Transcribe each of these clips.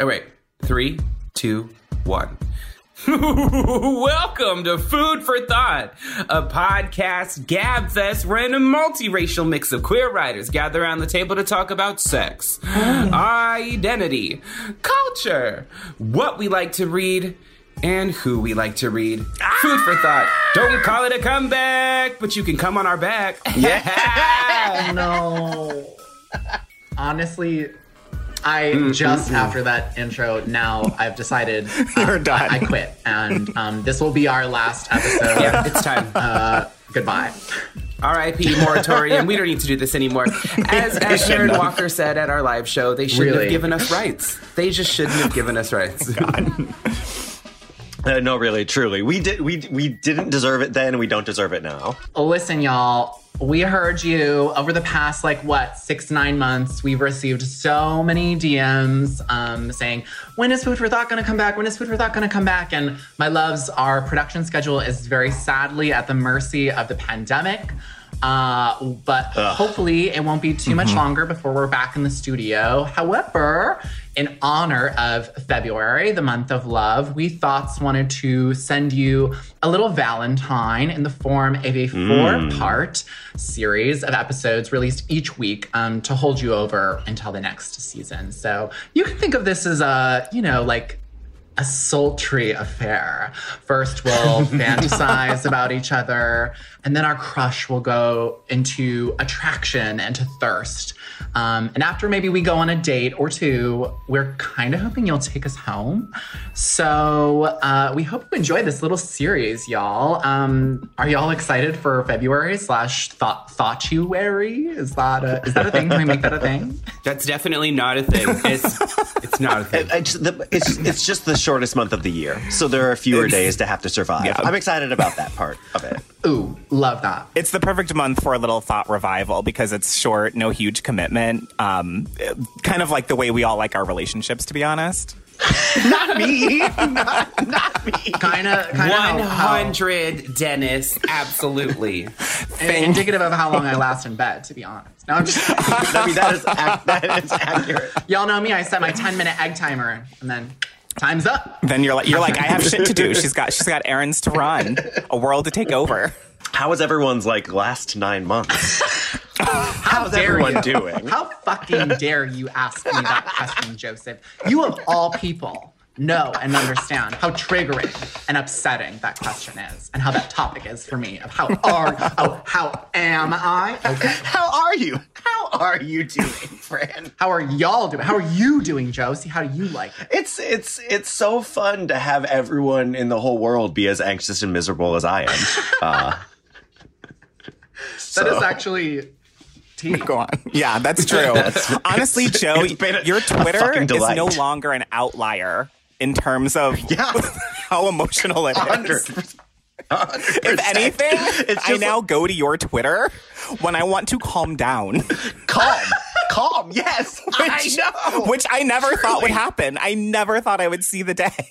All right, three, two, one. Welcome to Food for Thought, a podcast gabfest random multiracial mix of queer writers gather around the table to talk about sex, hmm. identity, culture, what we like to read, and who we like to read. Ah! Food for Thought. Don't call it a comeback, but you can come on our back. Yeah. no. Honestly, I Mm, just after that intro, now I've decided uh, You're done. I, I quit, and um, this will be our last episode. yeah, it's time. Uh, goodbye. R.I.P. moratorium. We don't need to do this anymore. As, as Sharon Walker said at our live show, they shouldn't Really? have given us rights. They just shouldn't have given us rights. Uh, no, really, truly, we did. We we didn't deserve it then, we don't deserve it now. Listen, y'all, we heard you over the past like what six nine months. We've received so many DMs um, saying, "When is Food for Thought going to come back? When is Food for Thought going to come back?" And my loves, our production schedule is very sadly at the mercy of the pandemic. Uh, but hopefully it won't be too much longer before we're back in the studio. However, in honor of February, the month of love, we thoughts wanted to send you a little Valentine in the form of a four-part series of episodes released each week um, to hold you over until the next season. So you can think of this as a, you know, like a sultry affair. First, we'll fantasize about each other, and then our crush will go into attraction and to thirst. Um, and after maybe we go on a date or two, we're kind of hoping you'll take us home. So uh, we hope you enjoy this little series, y'all. Um, are y'all excited for February slash thought thoughtuary? Is that a is that a thing? Can we make that a thing? That's definitely not a thing. It's it's not a thing. I just, the, it's it's just the shortest month of the year, so there are fewer days to have to survive. Yeah. I'm excited about that part of it. Ooh, love that. It's the perfect month for a little thought revival because it's short, no huge commitment. Um, kind of like the way we all like our relationships, to be honest. Not me, not, not me. Kind of, Kinda hundred, Dennis. Absolutely. indicative of how long I last in bed, to be honest. No, I'm just I mean, that is that is accurate. y'all know me. I set my 10 minute egg timer, and then time's up. Then you're like, you're like, I have shit to do. She's got, she's got errands to run, a world to take over. How was everyone's like last nine months? How's everyone you. doing? How fucking dare you ask me that question, Joseph? You of all people know and understand how triggering and upsetting that question is, and how that topic is for me. Of how are oh how am I? Okay. How are you? How are you doing, Fran? How are y'all doing? How are you doing, Josie? How do you like it? It's it's it's so fun to have everyone in the whole world be as anxious and miserable as I am. Uh, That is so- actually tea. Go on. Yeah, that's true. Honestly, Joe, it's been a- your Twitter is no longer an outlier in terms of Yeah. how emotional it hundred. is. If anything, I now go to your Twitter when I want to calm down, calm, calm. Yes, I know. which I never thought would happen. I never thought I would see the day.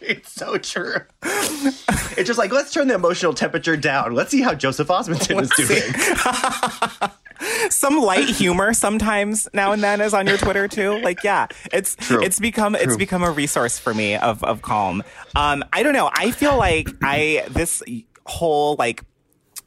It's so true. It's just like let's turn the emotional temperature down. Let's see how Joseph Osmundson is doing. Some light humor sometimes now and then is on your Twitter too. Like, yeah, it's True. it's become it's become a resource for me of of calm. Um, I don't know. I feel like I this whole like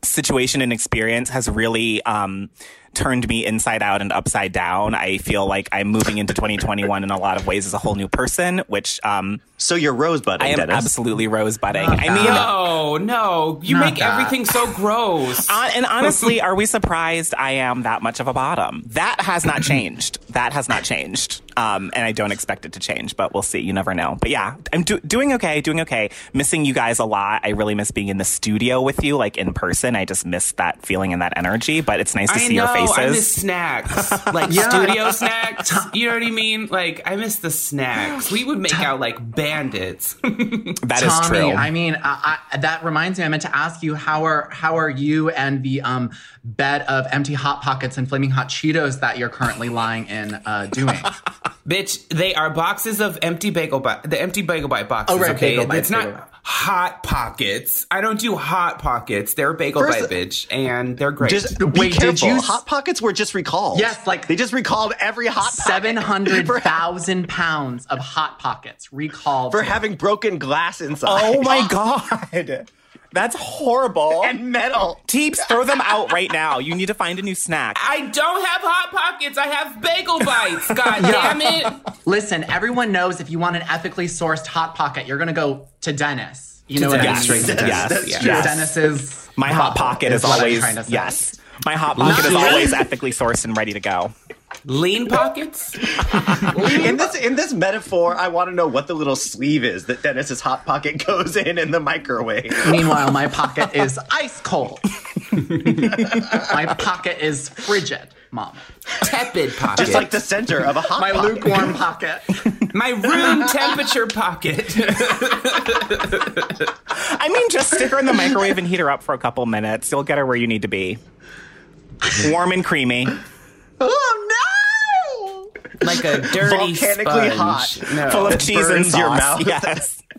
situation and experience has really um turned me inside out and upside down. I feel like I'm moving into 2021 in a lot of ways as a whole new person, which um, So you're rosebudding, I am Dennis. absolutely rosebudding. Not I mean, No, no, you Not make that. everything so gross. Uh, and honestly, are we surprised I am that much of a bottom? That has not changed. That has not changed. Um, and I don't expect it to change, but we'll see. You never know. But yeah, I'm do- doing okay, doing okay. Missing you guys a lot. I really miss being in the studio with you, like in person. I just miss that feeling and that energy, but it's nice to I see know. your faces. I miss snacks, like Yeah. studio snacks. You know what I mean? Like I miss the snacks. We would make out like bandits. That is Tommy, true. I mean, I, I, that reminds me. I meant to ask you how are how are you and the um, bed of empty hot pockets and flaming hot Cheetos that you're currently lying in uh, doing? Bitch, they are boxes of empty bagel bite. The empty bagel bite boxes. Oh, right, okay, bagel bites, it's not bagel bites. Hot pockets. I don't do hot pockets. They're bagel First- bite, bitch, and they're great. Just be Wait, did careful. you s- Hot Pockets were just recalled. Yes, like- they just recalled every hot Pocket Seven hundred for, pounds of hot pockets recalled for having broken glass inside. oh my god, that's horrible. and metal. Teebs, throw them out right now. You need to find a new snack. I don't have hot pockets. I have bagel bites. God damn it. Listen, everyone knows if you want an ethically sourced hot pocket, you're gonna go to Dennis. You know what I mean? Yes, Straight to yes, Dennis. yes. Yes. Dennis's My hot pocket is, what I'm always trying to say. yes. My hot pocket is always ethically sourced and ready to go. Lean pockets. In this in this metaphor, I want to know what the little sleeve is that Dennis's hot pocket goes in in the microwave. Meanwhile, my pocket is ice cold. my pocket is frigid, mom. Tepid pocket. Just like the center of a hot My pocket. lukewarm pocket. my room temperature pocket. I mean, just stick her in the microwave and heat her up for a couple minutes. You'll get her where you need to be. Warm and creamy. Oh no! like a dirty Volcanically sponge. hot. No. Full of It cheese in your mouth. Yes.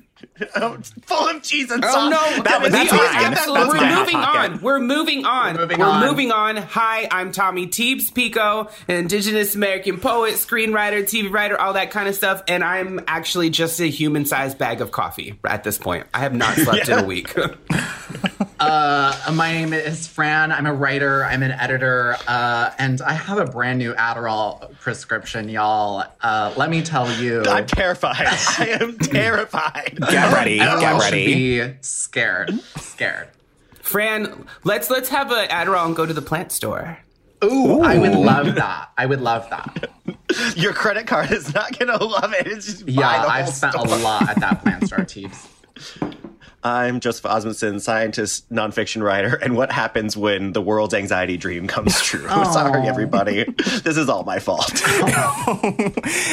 Oh, full of cheese and Oh sauce. Oh no! That was- we that's are mine. absolutely- That's we're moving on. We're moving on. We're moving We're on. moving on. Hi, I'm Tommy Teebs Pico, an Indigenous American poet, screenwriter, TV writer, all that kind of stuff. And I'm actually just a human-sized bag of coffee at this point. I have not slept in a week. Uh, my name is Fran. I'm a writer. I'm an editor, uh, and I have a brand new Adderall prescription, y'all. Uh, let me tell you, I'm terrified. I am terrified. Get ready. everyone Get should ready. be scared. Scared. Fran, let's let's have an Adderall and go to the plant store. Ooh, I would love that. I would love that. Your credit card is not gonna love it. It's just Yeah, I've spent store. a lot at that plant store, Teebs. I'm Joseph Osmundson, scientist, nonfiction writer, and what happens when the world's anxiety dream comes true? Sorry, everybody. This is all my fault.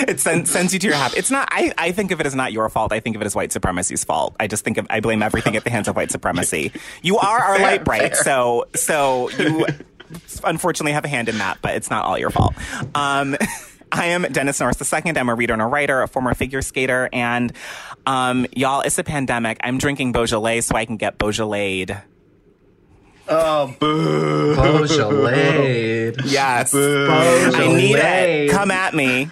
It sends, sends you to your happy. It's not. I, I think of it as not your fault. I think of it as white supremacy's fault. I just think of. I blame everything at the hands of white supremacy. You are our Fair, light bright, fair. so so you unfortunately have a hand in that, but it's not all your fault. Um, I am Dennis Norris II. I'm a reader and a writer, a former figure skater, and um, y'all, it's a pandemic. I'm drinking Beaujolais so I can get Beaujolais. oh, boo. Beaujolais. Yes, Beaujolais. I need it. Come at me.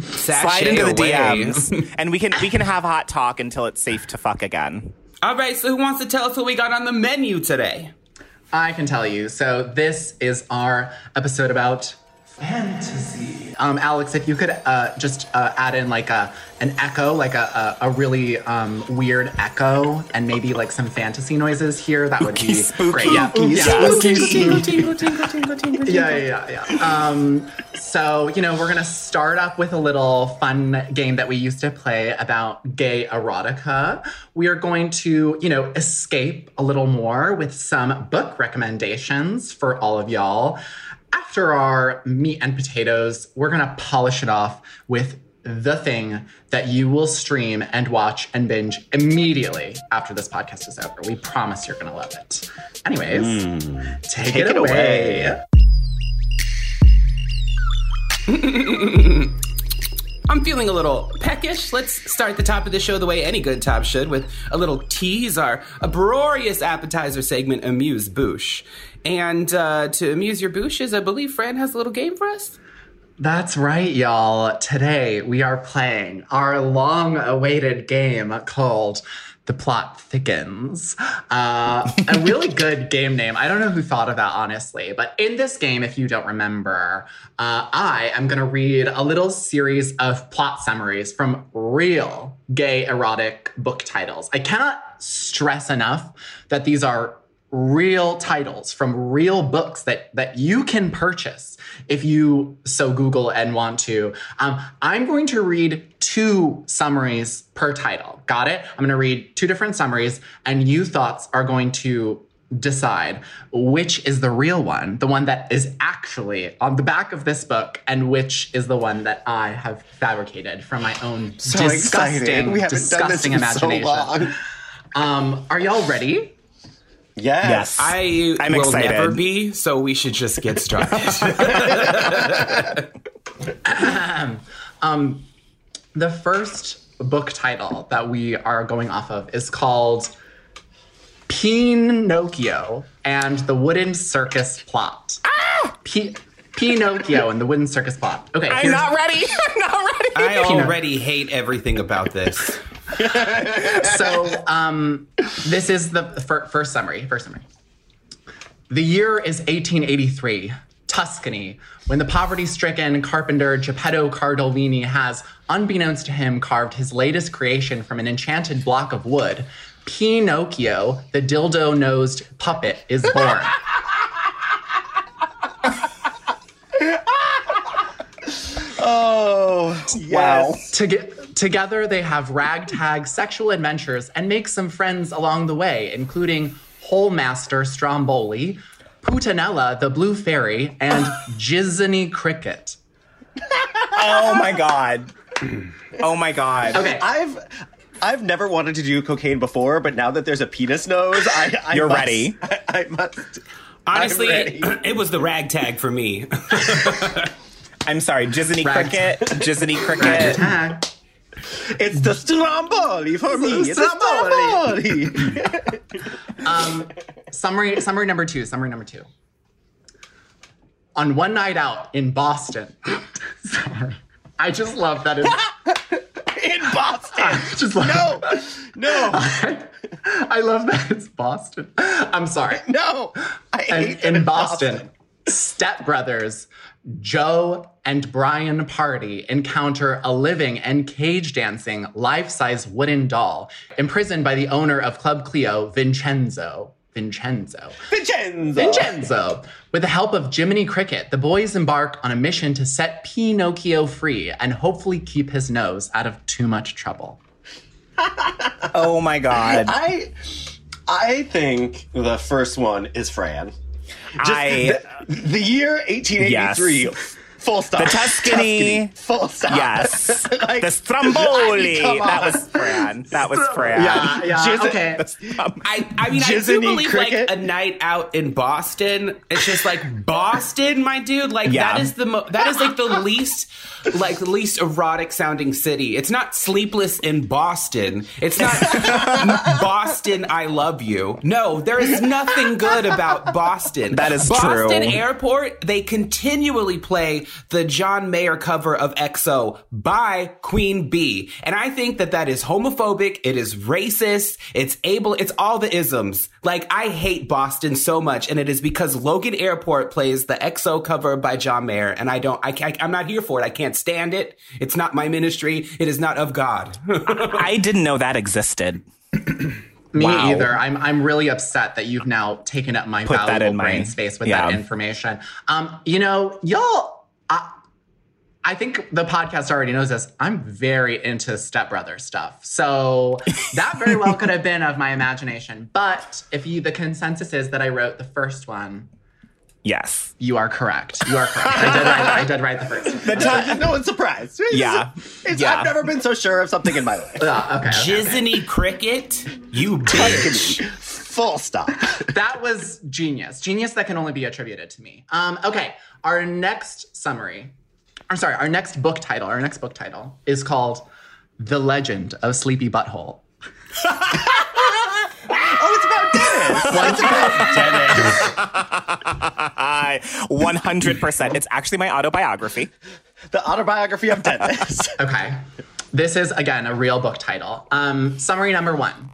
Sashay Slide into the away. DMs, and we can we can have hot talk until it's safe to fuck again. All right, so who wants to tell us what we got on the menu today? I can tell you. So this is our episode about fantasy. Um, Alex, if you could uh, just uh, add in like a an echo, like a a, a really um, weird echo, and maybe like some fantasy noises here, that would be Spooky. great. Yeah, Yes. yeah. Yeah, yeah, yeah, yeah. Um, so, you know, we're going to start up with a little fun game that we used to play about gay erotica. We are going to, you know, escape a little more with some book recommendations for all of y'all. After our meat and potatoes, we're going to polish it off with the thing that you will stream and watch and binge immediately after this podcast is over. We promise you're going to love it. Anyways, hmm. take, Take it, it away. away. I'm feeling a little peckish. Let's start the top of the show the way any good top should with a little tease, our uproarious appetizer segment, Amuse Bouche. And uh, to amuse your bouches, I believe Fran has a little game for us. That's right, y'all. Today we are playing our long awaited game called The plot thickens. Uh, a really good game name. I don't know who thought of that, honestly. But in this game, if you don't remember, uh, I am going to read a little series of plot summaries from real gay erotic book titles. I cannot stress enough that these are real titles from real books that that you can purchase if you so Google and want to. Um, I'm going to read two summaries per title. Got it? I'm going to read two different summaries, and you thoughts are going to decide which is the real one, the one that is actually on the back of this book, and which is the one that I have fabricated from my own So disgusting, excited. We haven't done this disgusting in so long. Um, are y'all ready? Yes. I I'm will excited. never be, so we should just get started. Um, the first book title that we are going off of is called Pinocchio and the Wooden Circus Plot. P- Pinocchio and the Wooden Circus Plot. Okay, I'm not ready. I'm not ready. I already hate everything about this. so um, this is the fir- first summary. First summary. The year is 1883, Tuscany, when the poverty-stricken carpenter Geppetto Cardolini has, unbeknownst to him, carved his latest creation from an enchanted block of wood. Pinocchio, the dildo-nosed puppet, is born. Oh, Wow. yes. Toge- together, they have ragtag sexual adventures and make some friends along the way, including Holemaster Stromboli, Putanella the Blue Fairy, and Jizzany Cricket. Oh my god. Oh my god. Okay, I've I've never wanted to do cocaine before, but now that there's a penis nose, I, I You're must- ready. I, I must. Honestly, ready. it was the ragtag for me. I'm sorry. Jizzany Cricket. Jizzany Cricket. tag. It's the Stromboli for me. It's the Stromboli. Um, summary, summary number two. Summary number two. On one night out in Boston. Sorry. I just love that. It's, In Boston. just love, No, no, I love that it's Boston. I'm sorry. no. I And hate that in it's Boston, Step Brothers Joe and Brian Party encounter a living and cage dancing life size wooden doll imprisoned by the owner of Club Clio, Vincenzo. Vincenzo. Vincenzo. Vincenzo. With the help of Jiminy Cricket, the boys embark on a mission to set Pinocchio free and hopefully keep his nose out of too much trouble. Oh my god. I I think the first one is Fran. Just I the, the year 1883. Yes. Full stop. The Tuscany. Full stop. yes. Like, the Stromboli. I mean, that was Fran. That was Fran. Yeah, yeah, Jizz- okay. I, I mean, I do believe cricket? like a night out in Boston. It's just like Boston, my dude. Like Yeah. that is the mo- that is like the least like the least erotic sounding city. It's not sleepless in Boston. It's not Boston. I love you. No, there is nothing good about Boston. That is Boston true. Airport. They continually play the John Mayer cover of XO by Queen Bey, and I think that that is homophobic. It is racist. It's able. It's all the isms. Like I hate Boston so much, and it is because Logan Airport plays the XO cover by John Mayer, and I don't. I, I I'm not here for it. I can't stand it. It's not my ministry. It is not of God. I didn't know that existed. Me Wow. either. I'm I'm really upset that you've now taken up my Put that valuable in my- brain space with yeah. that information. Um, you know, y'all. I, I think the podcast already knows this. I'm very into stepbrother stuff, so that very well could have been of my imagination. But if you, the consensus is that I wrote the first one. Yes. You are correct. You are correct. I did write. I did write the first one. no one's surprised. It's- Yeah. It's, Yeah. I've never been so sure of something in my life. Uh, okay, okay. Jizzany Cricket, you bitch. Full stop. That was genius. Genius that can only be attributed to me. Um, okay, our next summary, I'm sorry, our next book title, our next book title is called The Legend of Sleepy Butthole. Oh, it's about Dennis. Once I 100%. It's actually my autobiography. the autobiography of Dennis. Okay. This is, again, a real book title. Um, summary number one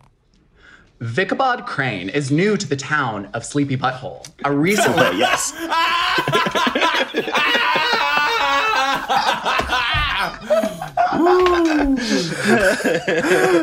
Vicabod Crane is new to the town of Sleepy Butthole. A recently, yes.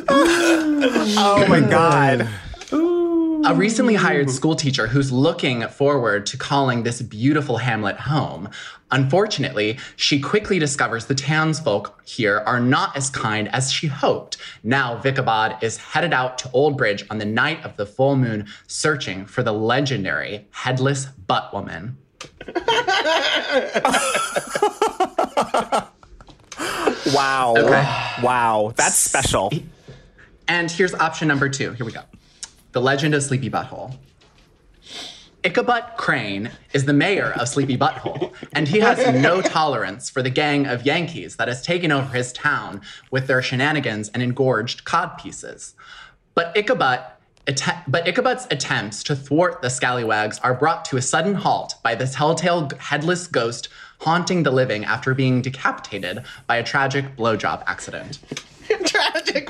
Oh my god. a recently hired school teacher who's looking forward to calling this beautiful hamlet home. Unfortunately, she quickly discovers the townsfolk here are not as kind as she hoped. Now, Vicabod is headed out to Old Bridge on the night of the full moon, searching for the legendary headless butt woman. Wow. Okay. Wow. That's special. And here's option number two. Here we go. The Legend of Sleepy Butthole. Ichabod Crane is the mayor of Sleepy Butthole, and he has no tolerance for the gang of Yankees that has taken over his town with their shenanigans and engorged cod pieces. But Ichabod but Ichabod's attempts to thwart the scallywags are brought to a sudden halt by the telltale headless ghost haunting the living after being decapitated by a tragic blowjob accident. Tragic.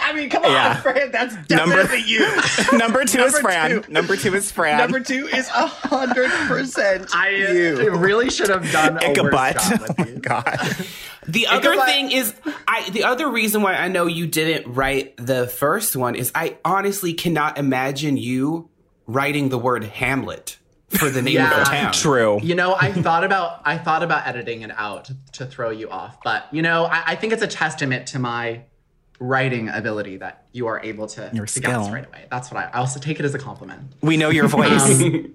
I mean, come on, Yeah. Fran. That's Number- definitely you. Number two is Number Fran. two. Number two is Fran. Number two is a hundred percent I uh, you. really should have done a Ichabod. worse job Oh with my these. god. The other Ichabod- thing is, I the other reason why I know you didn't write the first one is I honestly cannot imagine you writing the word Hamlet for the name of the town. True. You know, I thought about I thought about editing it out to throw you off, but you know, I, I think it's a testament to my writing ability that you are able to, Your to get this right away. That's what I, I also take it as a compliment. We know your voice. Um,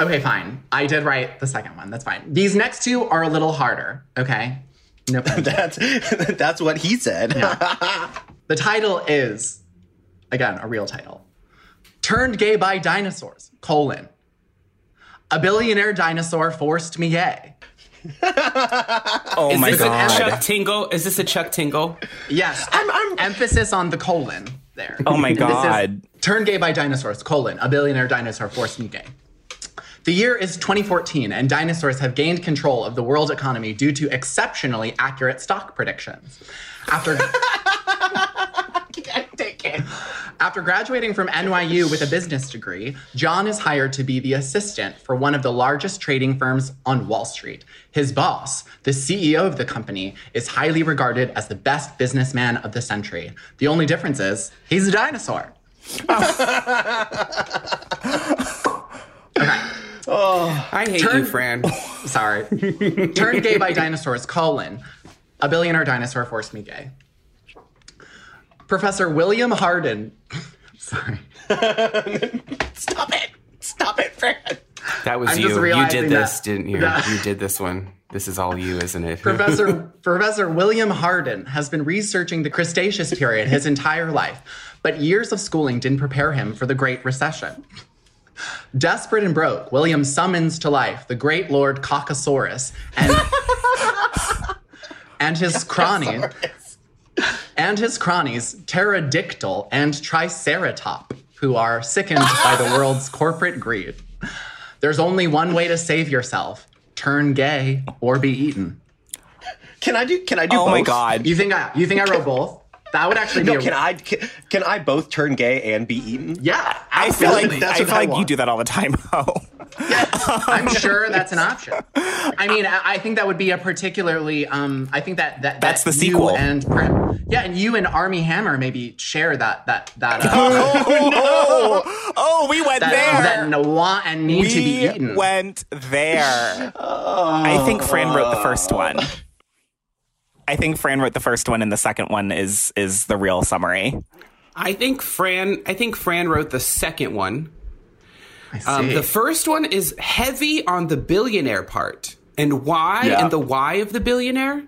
okay, fine. I did write the second one. That's fine. These next two are a little harder. Okay, no. That's that's what he said. the title is again a real title. Turned gay by dinosaurs. Colon. A billionaire dinosaur forced me gay. oh Is my this a Chuck. Tingle? Is this a Chuck Tingle? Yes. I'm- I'm- emphasis on the colon there. Oh my And this is God. Turned gay by dinosaurs, colon. A billionaire dinosaur forced me gay. The year is 2014, and dinosaurs have gained control of the world economy due to exceptionally accurate stock predictions. After After graduating from NYU with a business degree, John is hired to be the assistant for one of the largest trading firms on Wall Street. His boss, the CEO of the company, is highly regarded as the best businessman of the century. The only difference is he's a dinosaur. oh I hate Turn- you, Fran. Sorry. Turned gay by dinosaurs, colon. A billionaire dinosaur forced me gay. Professor William Harden. Sorry. Stop it. Stop it, Fran. That was I'm you. You did this, that- didn't you? that- You did this one. This is all you, isn't it? Professor Professor William Harden has been researching the Cretaceous period his entire life, but years of schooling didn't prepare him for the Great Recession. Desperate and broke, William summons to life the great Lord Caucasaurus and and his cronies and his cronies Pterodictyl and Triceratop, who are sickened by the world's corporate greed. There's only one way to save yourself: turn gay or be eaten. Can I do? Can I do? Both? Oh my god. You think I you think I wrote both? That would actually be No, a, can I? Can, can I both turn gay and be eaten? Yeah, I feel like absolutely. That's I feel I like you do that all the time. Oh. I'm sure that's an option. I mean, I, I think that would be a particularly. Um, I think that that That's that the you sequel. And Prim- yeah, and you and Armie Hammer maybe share that that that uh, oh, oh, we went that, there. that no want and need we to be eaten. went there. I think Fran wrote the first one. I think Fran wrote the first one, and the second one is is the real summary. I think Fran. I think Fran wrote the second one. I see. Um, the first one is heavy on the billionaire part and why Yeah. and the why of the billionaire.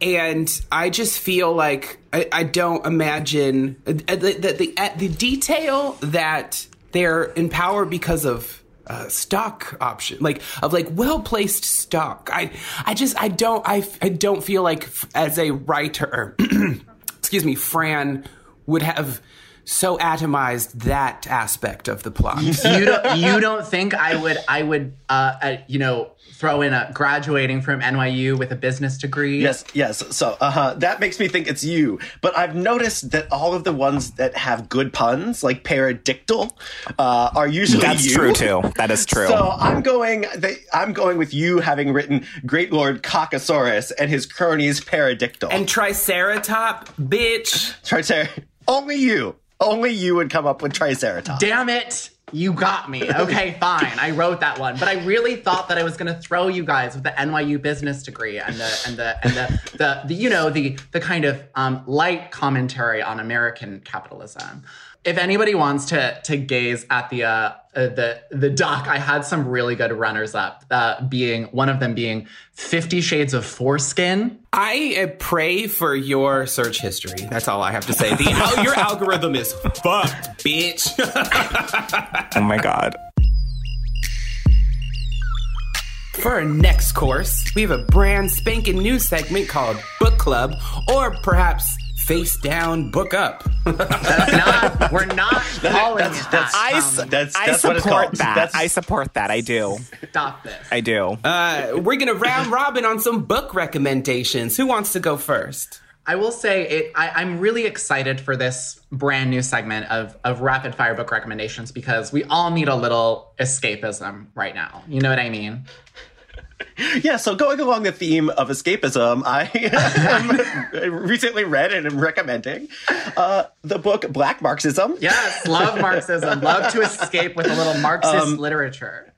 And I just feel like I, I don't imagine uh, the, the, the, the detail that they're in power because of uh, stock option, like of like well placed stock. I I just I don't I, I don't feel like as a writer, excuse me, Fran would have so atomized that aspect of the plot. you don't you don't think I would I would uh, uh you know throw in a graduating from NYU with a business degree? Yes, yes. So, uh huh. That makes me think it's you. But I've noticed that all of the ones that have good puns, like paradictal, uh, are usually That's you. true too. That is true. So I'm going. They, I'm going with you having written Great Lord Caucasaurus and his cronies paradictal. And Triceratop, bitch. Tricer- only you, only you would come up with Triceratops. Damn it. You got me. Okay, fine. I wrote that one, but I really thought that I was going to throw you guys with the NYU business degree and the and the and the the, the you know the the kind of um, light commentary on American capitalism. If anybody wants to to gaze at the uh, uh, the the doc, I had some really good runners up. Uh, being one of them being Fifty Shades of Foreskin. I uh, pray for your search history. That's all I have to say. The, al- your algorithm is fucked, bitch. oh my god. For our next course, we have a brand spanking new segment called Book Club, or perhaps Face Down Book Up. That's not. We're not calling it that. I, s- Um, That's- I that's what it's support called. that. That's- I support that. I do. stop this. I do. Uh, we're gonna round robin on some book recommendations. Who wants to go first? I will say it. I, I'm really excited for this brand new segment of of rapid fire book recommendations because we all need a little escapism right now. You know what I mean? Yeah, so going along the theme of escapism, I recently read and am recommending uh, the book Black Marxism. Yes, love Marxism. love to escape with a little Marxist literature.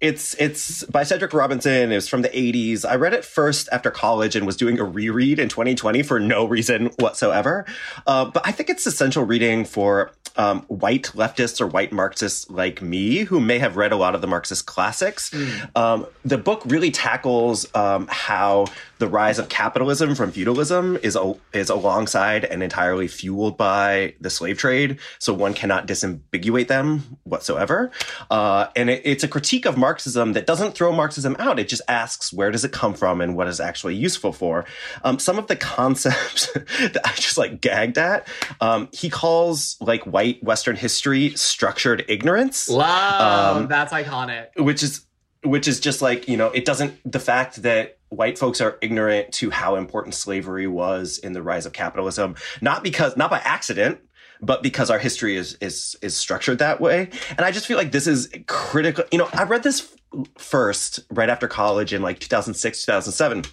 It's it's by Cedric Robinson. It was from the 80s. I read it first after college and was doing a reread in 2020 for no reason whatsoever. Uh, but I think it's essential reading for um, white leftists or white Marxists like me who may have read a lot of the Marxist classics. Um, the book really tackles um, how the rise of capitalism from feudalism is a, is alongside and entirely fueled by the slave trade. So one cannot disambiguate them whatsoever. Uh, and it, it's a critique of Marxism that doesn't throw Marxism out. It just asks where does it come from and what is actually useful for. Um, some of the concepts that I just like gagged at, um, he calls like white Western history structured ignorance Love. That's iconic. which is which is just like you know it doesn't the fact that white folks are ignorant to how important slavery was in the rise of capitalism not because not by accident but because our history is is is structured that way. And i just feel like this is critical. You know i read this first right after college in like 2006 2007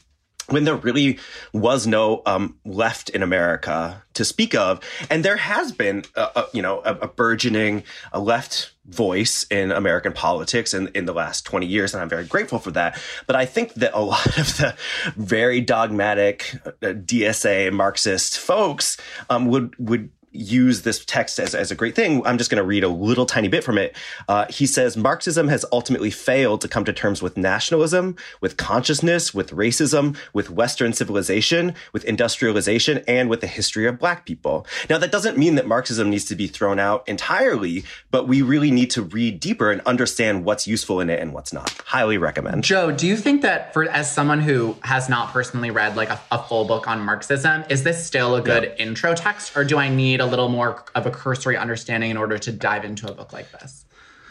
when there really was no um, left in America to speak of, and there has been, a, a, you know, a, a burgeoning a left voice in American politics in, in the last 20 years, and I'm very grateful for that. But I think that a lot of the very dogmatic uh, DSA Marxist folks um, would would use this text as, as a great thing. I'm just going to read a little tiny bit from it. Uh, he says Marxism has ultimately failed to come to terms with nationalism, with consciousness, with racism, with Western civilization, with industrialization, and with the history of black people. Now, that doesn't mean that Marxism needs to be thrown out entirely, but we really need to read deeper and understand what's useful in it and what's not. Highly recommend. Joe, do you think that for as someone who has not personally read like a, a full book on Marxism, is this still a good intro text, or do I need a little more of a cursory understanding in order to dive into a book like this?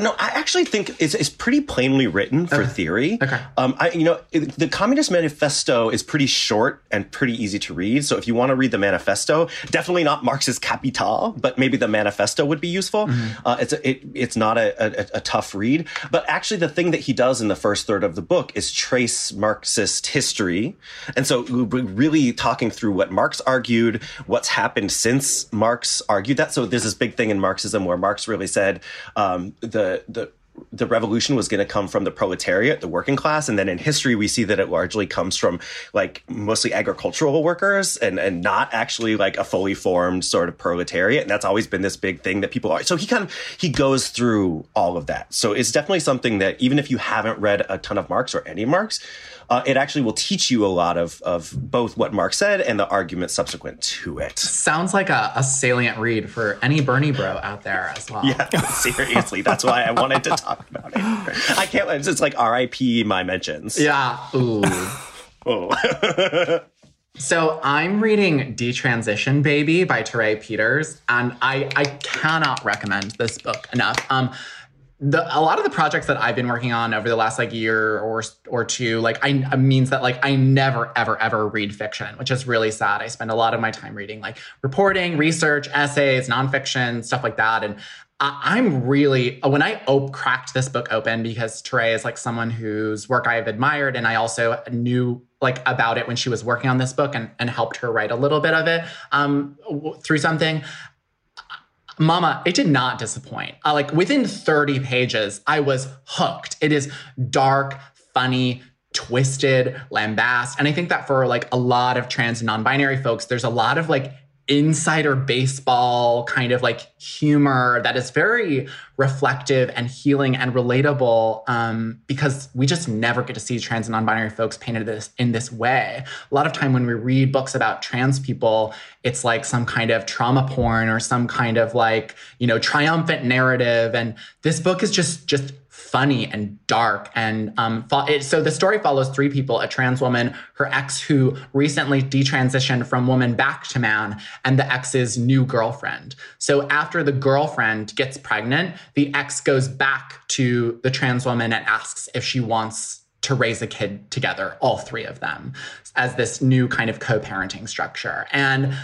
No, I actually think it's, it's pretty plainly written for theory. Okay. Um, I, you know, it- the Communist Manifesto is pretty short and pretty easy to read. So if you want to read the manifesto, definitely not Marx's Capital, but maybe the manifesto would be useful. Uh, it's a, it, it's not a, a, a tough read. But actually, the thing that he does in the first third of the book is trace Marxist history, and so we're really talking through what Marx argued, what's happened since Marx argued that. So there's this big thing in Marxism where Marx really said um, the the the revolution was going to come from the proletariat, the working class, and then in history we see that it largely comes from like mostly agricultural workers and and not actually like a fully formed sort of proletariat. And that's always been this big thing that people are. So he kind of he goes through all of that. So it's definitely something that even if you haven't read a ton of Marx or any Marx, uh, it actually will teach you a lot of of both what Mark said and the argument subsequent to it. Sounds like a, a salient read for any Bernie bro out there as well. Yeah, seriously. That's why I wanted to talk about it. I can't. It's just like R.I.P. my mentions. Yeah. Ooh. Oh. So I'm reading Detransition Baby by Torrey Peters, and I I cannot recommend this book enough. Um, the, a lot of the projects that I've been working on over the last like year or or two, like I means that like I never ever ever read fiction, which is really sad. I spend a lot of my time reading like reporting, research, essays, nonfiction, stuff like that, and I, am really when I op- cracked this book open because Torrey is like someone whose work I have admired, and I also knew like about it when she was working on this book and, and helped her write a little bit of it um, through something. Mama, it did not disappoint. Uh, like within 30 pages, I was hooked. It is dark, funny, twisted, lambast. And I think that for like a lot of trans and non-binary folks, there's a lot of like insider baseball kind of like humor that is very reflective and healing and relatable um, because we just never get to see trans and non-binary folks painted this in this way. A lot of time when we read books about trans people it's like some kind of trauma porn or some kind of like you know triumphant narrative. And this book is just just funny and dark. And um, it, so the story follows three people a trans woman, her ex who recently detransitioned from woman back to man, and the ex's new girlfriend. So after the girlfriend gets pregnant, the ex goes back to the trans woman and asks if she wants to raise a kid together, all three of them, as this new kind of co parenting structure. And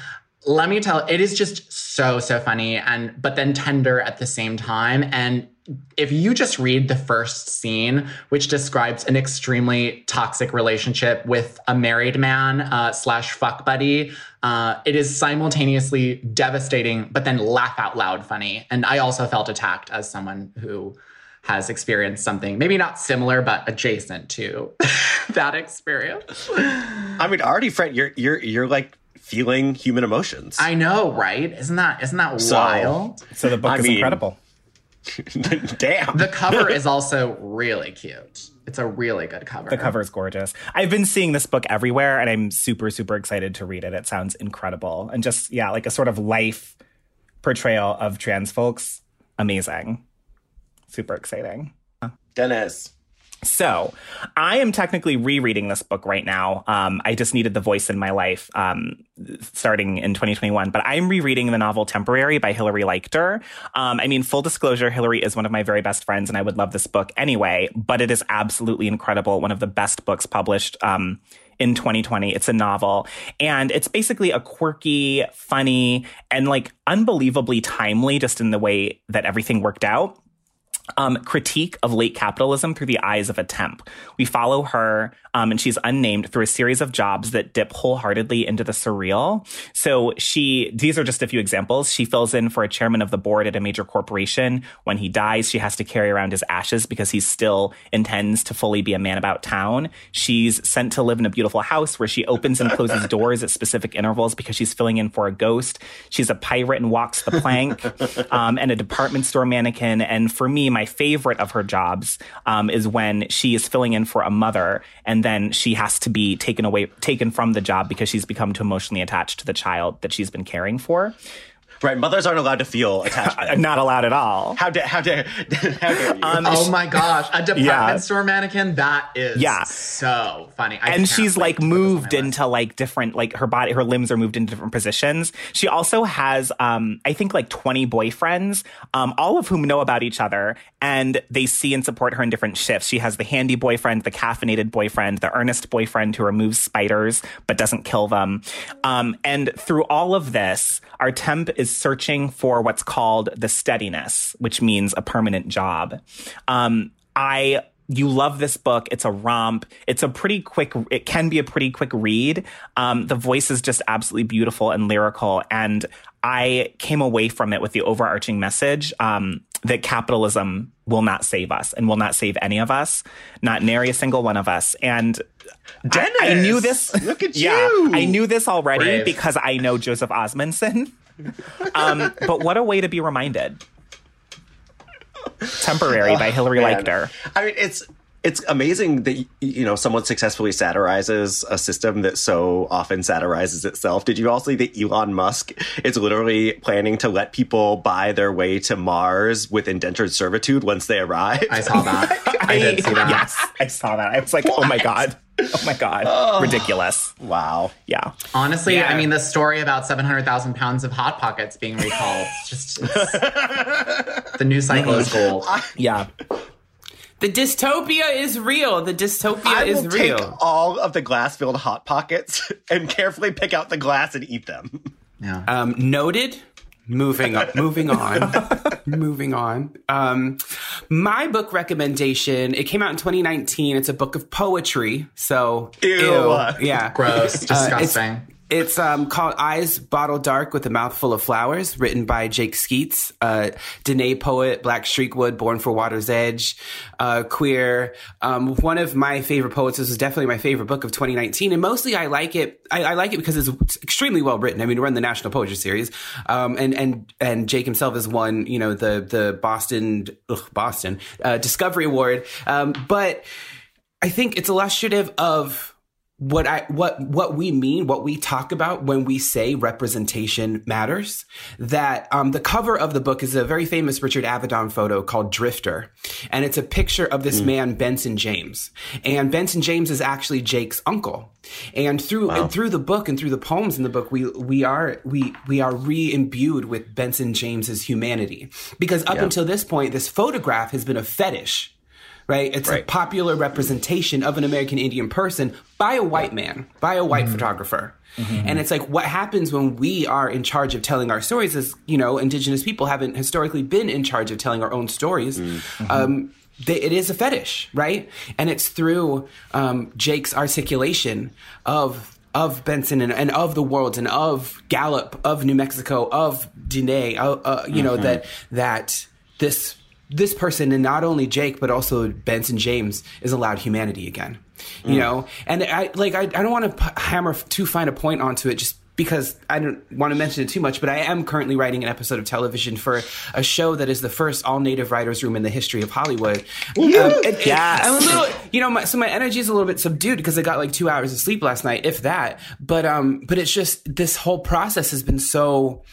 let me tell it is just so so funny and but then tender at the same time and if you just read the first scene, which describes an extremely toxic relationship with a married man uh, slash fuck buddy, uh, it is simultaneously devastating, but then laugh out loud funny. And I also felt attacked as someone who has experienced something maybe not similar but adjacent to that experience. I mean, already, Fred, you're you're you're like feeling human emotions. I know, right? Isn't that isn't that so, wild? So the book I is mean, incredible. Damn. The cover is also really cute. It's a really good cover. The cover is gorgeous. I've been seeing this book everywhere and I'm super, super excited to read it. It sounds incredible. And just, yeah, like a sort of life portrayal of trans folks. Amazing. Super exciting. Dennis. So, I am technically rereading this book right now. Um, I just needed the voice in my life um, starting in 2021, but I'm rereading the novel Temporary by Hilary Leichter. Um, I mean, full disclosure, Hilary is one of my very best friends, and I would love this book anyway, but it is absolutely incredible. One of the best books published um, in 2020. It's a novel, and it's basically a quirky, funny, and like unbelievably timely just in the way that everything worked out um, critique of late capitalism through the eyes of a temp. We follow her, um, and she's unnamed through a series of jobs that dip wholeheartedly into the surreal. So she, these are just a few examples. She fills in for a chairman of the board at a major corporation. When he dies, she has to carry around his ashes because he still intends to fully be a man about town. She's sent to live in a beautiful house where she opens and closes doors at specific intervals because she's filling in for a ghost. She's a pirate and walks the plank, um, and a department store mannequin. And for me, my favorite of her jobs um, is when she is filling in for a mother and then she has to be taken away, taken from the job because she's become too emotionally attached to the child that she's been caring for. Right, mothers aren't allowed to feel attachment. Not allowed at all. How dare, how dare, how dare you? Um, oh my gosh, a department yeah. store mannequin. That is yeah. so funny. I and she's like moved into like different, like her body, her limbs are moved into different positions. She also has, um, I think like 20 boyfriends, um, all of whom know about each other and they see and support her in different shifts. She has the handy boyfriend, the caffeinated boyfriend, the earnest boyfriend who removes spiders but doesn't kill them. Um, and through all of this, our temp is searching for what's called the steadiness, which means a permanent job. Um, I you love this book. It's a romp. It's a pretty quick, it can be a pretty quick read. Um, the voice is just absolutely beautiful and lyrical. And I came away from it with the overarching message um, that capitalism will not save us and will not save any of us, not nary a single one of us. And Dennis, I, I knew this. Look at yeah, you. I knew this already Brave. because I know Joseph Osmundson. Um, but what a way to be reminded. Temporary by Hilary Man. Leichter. I mean, it's it's amazing that you know someone successfully satirizes a system that so often satirizes itself. Did you all see that Elon Musk is literally planning to let people buy their way to Mars with indentured servitude once they arrive? I saw that. I, I did see that. Yes, I saw that. I was like, oh what? oh my god. oh my god, ridiculous. Wow. Yeah. Honestly, Yeah. I mean, the story about 700,000 pounds of Hot Pockets being recalled, just the news cycle is gold. Yeah. The dystopia is real. The dystopia I is will take real. all of the glass-filled hot pockets and carefully pick out the glass and eat them. Yeah. Um, noted. Moving on. moving on. moving on. Um, my book recommendation. It came out in 2019. It's a book of poetry. So Ew. yeah, Gross, Uh, it's- um, called Eyes Bottle Dark with a Mouthful of Flowers, written by Jake Skeets, uh, Diné poet, Black Streakwood, born for Water's Edge, uh, queer. Um, one of my favorite poets. This is definitely my favorite book of 2019. And mostly I like it. I, I like it because it's extremely well written. I mean, we're in the National Poetry Series. Um, and, and, and Jake himself has won, you know, the, the Boston, ugh, Boston, uh, Discovery Award. Um, but I think it's illustrative of what I what what we mean, what we talk about when we say representation matters. That um, the cover of the book is a very famous Richard Avedon photo called Drifter, and it's a picture of this man Benson James, and Benson James is actually Jake's uncle. And through and through the book and through the poems in the book, we we are we we are re-imbued with Benson James's humanity. Because up until this point, this photograph has been a fetish right? It's a popular representation of an American Indian person by a white man, by a white photographer. And it's like what happens when we are in charge of telling our stories is, you know, indigenous people haven't historically been in charge of telling our own stories. Um, they, it is a fetish, right? And it's through um, Jake's articulation of of Benson and, and of the world and of Gallup, of New Mexico, of Diné, uh, uh, you know that that this this person and not only Jake but also Benson James is allowed humanity again. You know, and I like I, I don't want to p- hammer too fine a point onto it just because I don't want to mention it too much, but I am currently writing an episode of television for a show that is the first all native writers room in the history of Hollywood. Um, and- and Yes. I'm a little, you know, my, so my energy is a little bit subdued because I got like two hours of sleep last night, if that. But um, but it's just this whole process has been so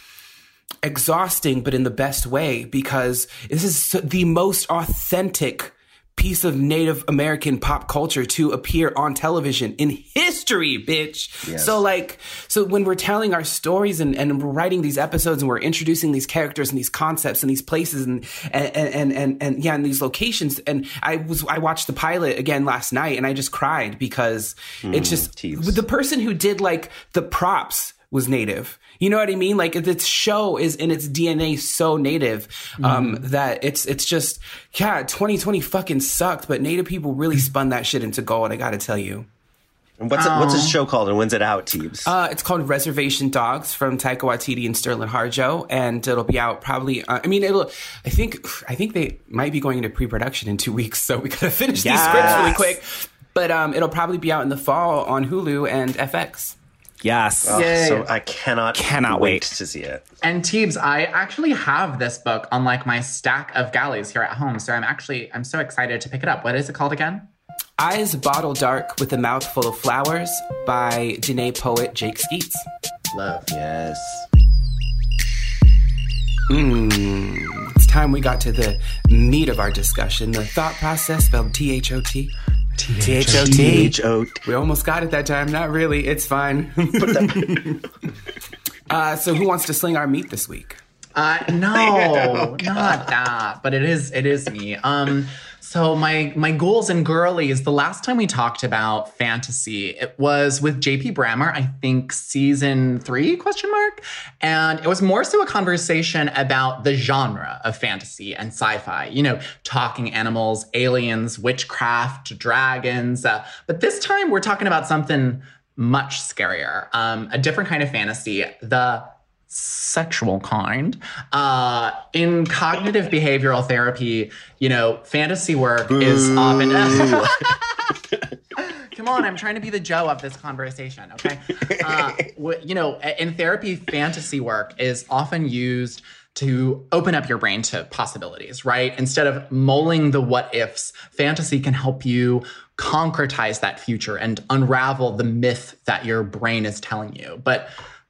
exhausting, but in the best way because this is the most authentic piece of Native American pop culture to appear on television in history, bitch. So like, so when we're telling our stories and, and we're writing these episodes and we're introducing these characters and these concepts and these places and, and, and, and, and yeah, and these locations. And I was, I watched the pilot again last night and I just cried because hmm, it's just Teeves. the person who did like the props was native. You know what I mean? Like this show is in its DNA so native um, that it's it's just yeah. 2020 fucking sucked, but native people really spun that shit into gold. I got to tell you. And what's it, what's this show called and when's it out, Teebs? Uh, it's called Reservation Dogs from Taika Waititi and Sterlin Harjo, and it'll be out probably. Uh, I mean, it'll. I think. I think they might be going into pre-production in two weeks, so we gotta finish these scripts really quick. But um, it'll probably be out in the fall on Hulu and FX. Yes. Oh, so I cannot Cannot wait wait. to see it. And Teebs, I actually have this book on like my stack of galleys here at home. So I'm actually I'm so excited to pick it up. What is it called again? Eyes Bottle Dark with a Mouthful of Flowers by Diné poet Jake Skeets. Love. Yes. Hmm, it's time we got to the meat of our discussion, the thought process spelled T H O T. T H O T. H-O- We almost got it that time. Not really. It's fine. uh, so, who wants to sling our meat this week? Uh, no, not that. But it is it is me. Um, so my my ghouls and girlies. The last time we talked about fantasy, it was with JP Brammer. I think season three question mark, and it was more so a conversation about the genre of fantasy and sci-fi. You know, talking animals, aliens, witchcraft, dragons. Uh, but this time we're talking about something much scarier. Um, a different kind of fantasy. The sexual kind. Uh, in cognitive behavioral therapy, you know, fantasy work is often. Come on, I'm trying to be the Joe of this conversation, okay? Uh, you know, in therapy, fantasy work is often used to open up your brain to possibilities, right? Instead of mulling the what ifs, fantasy can help you concretize that future and unravel the myth that your brain is telling you. But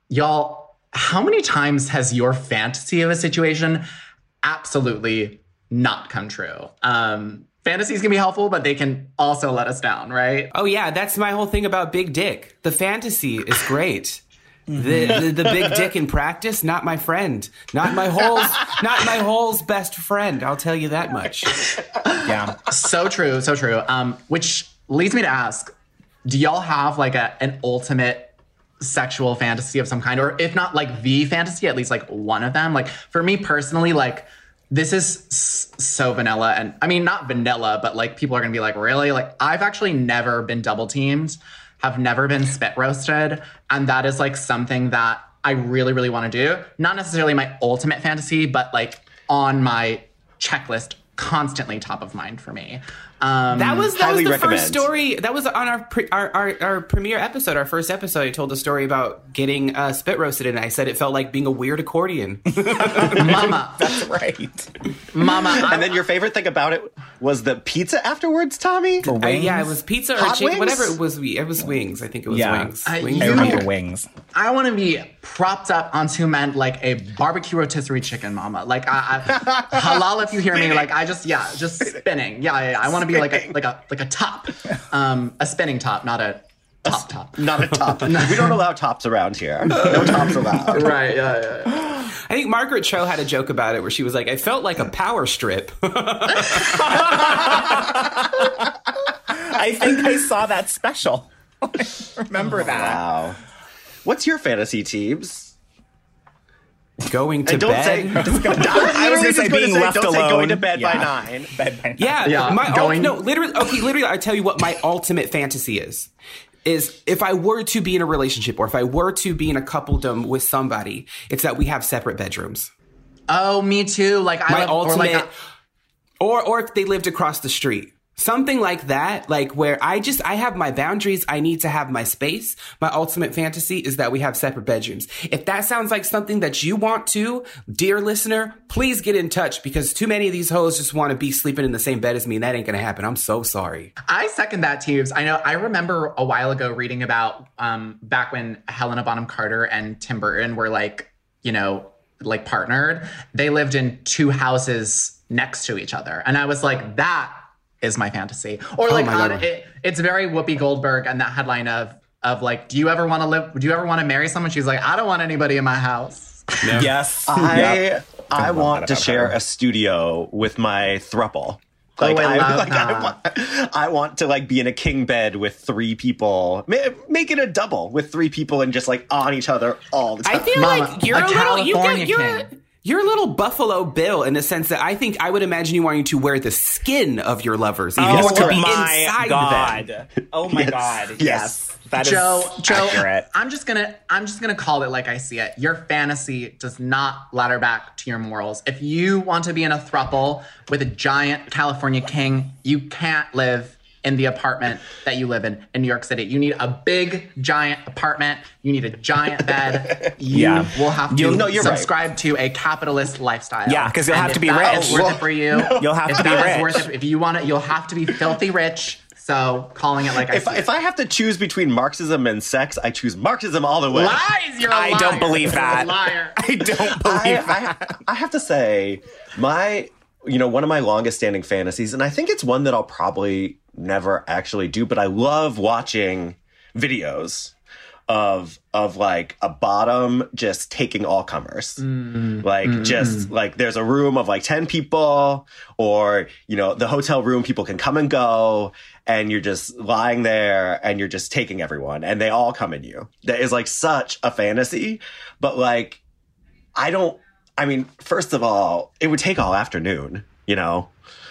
y'all, how many times has your fantasy of a situation absolutely not come true? Um, fantasies can be helpful, but they can also let us down, right? Oh yeah, that's my whole thing about big dick. The fantasy is great. The, the the big dick in practice, not my friend, not my hole's, not my hole's best friend. I'll tell you that much. Yeah. So true, so true. Um, which leads me to ask: Do y'all have like a an ultimate sexual fantasy of some kind, or if not like the fantasy, at least like one of them? Like for me personally, like this is so vanilla, and I mean not vanilla, but like people are gonna be like, really? Like I've actually never been double teamed, have never been spit roasted, and that is like something that I really, really want to do. Not necessarily my ultimate fantasy, but like on my checklist, constantly top of mind for me. Um, That was that was the recommend. first story. That was on our, pre, our our our premiere episode, our first episode. I told a story about getting uh, spit roasted, and I said it felt like being a weird accordion. Mama, That's right. Mama. I, And then your favorite thing about it was the pizza afterwards, Tommy. I- yeah, it was pizza or chicken, whatever it was. It was wings. I think it was Yeah. wings. I- wings I remember wings. I want to be propped up onto two men like a barbecue rotisserie chicken, Mama. Like I, I halal if you hear me. Like I just yeah, just spinning. Yeah, yeah, yeah. I want to be like a like a like a top, um, a spinning top, not a top top. Not a top. we don't allow tops around here. No tops allowed. Right. Yeah. Yeah. yeah. I think Margaret Cho had a joke about it where she was like, "I felt like a power strip." I think I saw that special. remember that. Wow. What's your fantasy, Teebs? Going to And don't bed. say. I was gonna say being left don't alone. Say going to bed by nine. Bed by Yeah, Yeah, My ul- going- no, literally. Okay, literally. I tell you what my ultimate fantasy is. Is if I were to be in a relationship or if I were to be in a coupledom with somebody, it's that we have separate bedrooms. Oh, me too. Like I My love, or ultimate, like a- or or if they lived across the street, something like that. Like where I just I have my boundaries. I need to have my space. My ultimate fantasy is that we have separate bedrooms. If that sounds like something that you want to, dear listener, please get in touch because too many of these hoes just want to be sleeping in the same bed as me, and that ain't gonna happen. I'm so sorry. I second that, Teebs. I know. I remember a while ago reading about um, back when Helena Bonham Carter and Tim Burton were like, you know, like partnered. They lived in two houses next to each other, and I was like, that is my fantasy. Or oh like, my on, it, it's very Whoopi Goldberg and that headline of of like, do you ever want to live? Do you ever want to marry someone? She's like, I don't want anybody in my house. Yes. I Yep. I love want to share her. a studio with my thruple. Oh, I love like, I, want, I want to like be in a king bed with three people. Ma- Make it a double with three people and just like on each other all the time. I feel Mama, like you're a a, little you get, you're, king. You're a little Buffalo Bill in the sense that I think I would imagine you wanting to wear the skin of your lovers, even Oh or to be my inside god! them. Oh my Yes. god! Yes. Yes, that is Joe, Joe, accurate. I'm just gonna I'm just gonna call it like I see it. Your fantasy does not ladder back to your morals. If you want to be in a thruple with a giant California king, you can't live in the apartment that you live in in New York City. You need a big giant apartment. You need a giant bed. You Yeah. will have to You'll- no, you're right. subscribe to a capitalist lifestyle. Yeah, 'cause you'll And have to be rich. is worth it for you. You'll have if to be rich. worth it, if you want it, you'll have to be filthy rich. So calling it like I if, see if it. I have to choose between Marxism and sex, I choose Marxism all the way. Lies, you're a I liar. don't believe You're a that. liar. I don't believe I, that. I, I have to say, my, you know, one of my longest standing fantasies, and I think it's one that I'll probably never actually do, but I love watching videos of of like a bottom just taking all comers mm-hmm. like mm-hmm. just like there's a room of like 10 people or you know the hotel room people can come and go and you're just lying there and you're just taking everyone and they all come in you that is like such a fantasy but like I don't. I mean, first of all, it would take all afternoon, you know.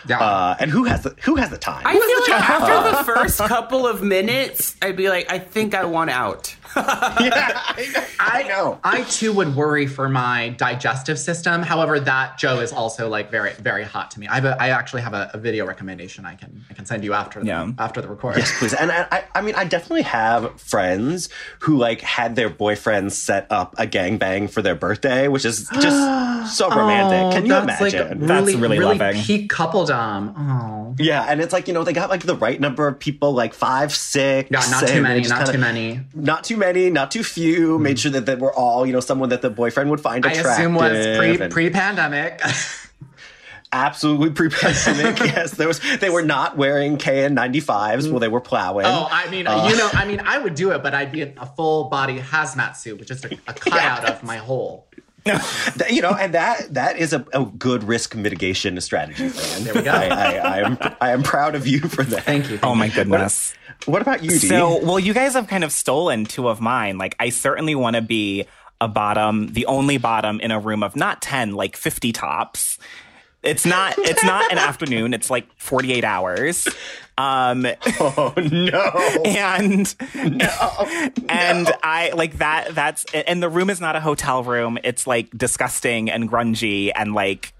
Yeah. Uh, and who has the who has the time? I feel like after the first couple of minutes, I'd be like, I think I want out. yeah, I, I know. I too would worry for my digestive system. However, that Joe is also like very, very hot to me. I have a, I actually have a, a video recommendation I can I can send you after the, Yeah. after the record. Yes, please. And I, I, I mean, I definitely have friends who like had their boyfriends set up a gangbang for their birthday, which is just so romantic. Can oh, you Oh, that's imagine? Like That's really, really really loving. peak coupledom. Oh, yeah, and it's like you know they got like the right number of people, like five, six. yeah, not too many, not kinda- too many. Not too many, not too few. Made sure that they were all, you know, someone that the boyfriend would find I attractive. assume was pre pre pandemic. absolutely pre-pandemic. yes, there was. They were not wearing KN95s while they were plowing. Oh, I mean, Uh. you know, I mean, I would do it, but I'd be in a full body hazmat suit with just a, a cutout of my hole. That- you know, and that that is a, a good risk mitigation strategy. Fran. There we go. I, I, I am I am proud of you for that. Thank you. Oh my goodness. What about you, Dee? So, well, you guys have kind of stolen two of mine. Like, I certainly want to be a bottom, the only bottom in a room of not 10, like 50 tops. It's not, it's not an afternoon. It's like 48 hours. Um, oh no. and no, and I like that that's and the room is not a hotel room. It's like disgusting and grungy and like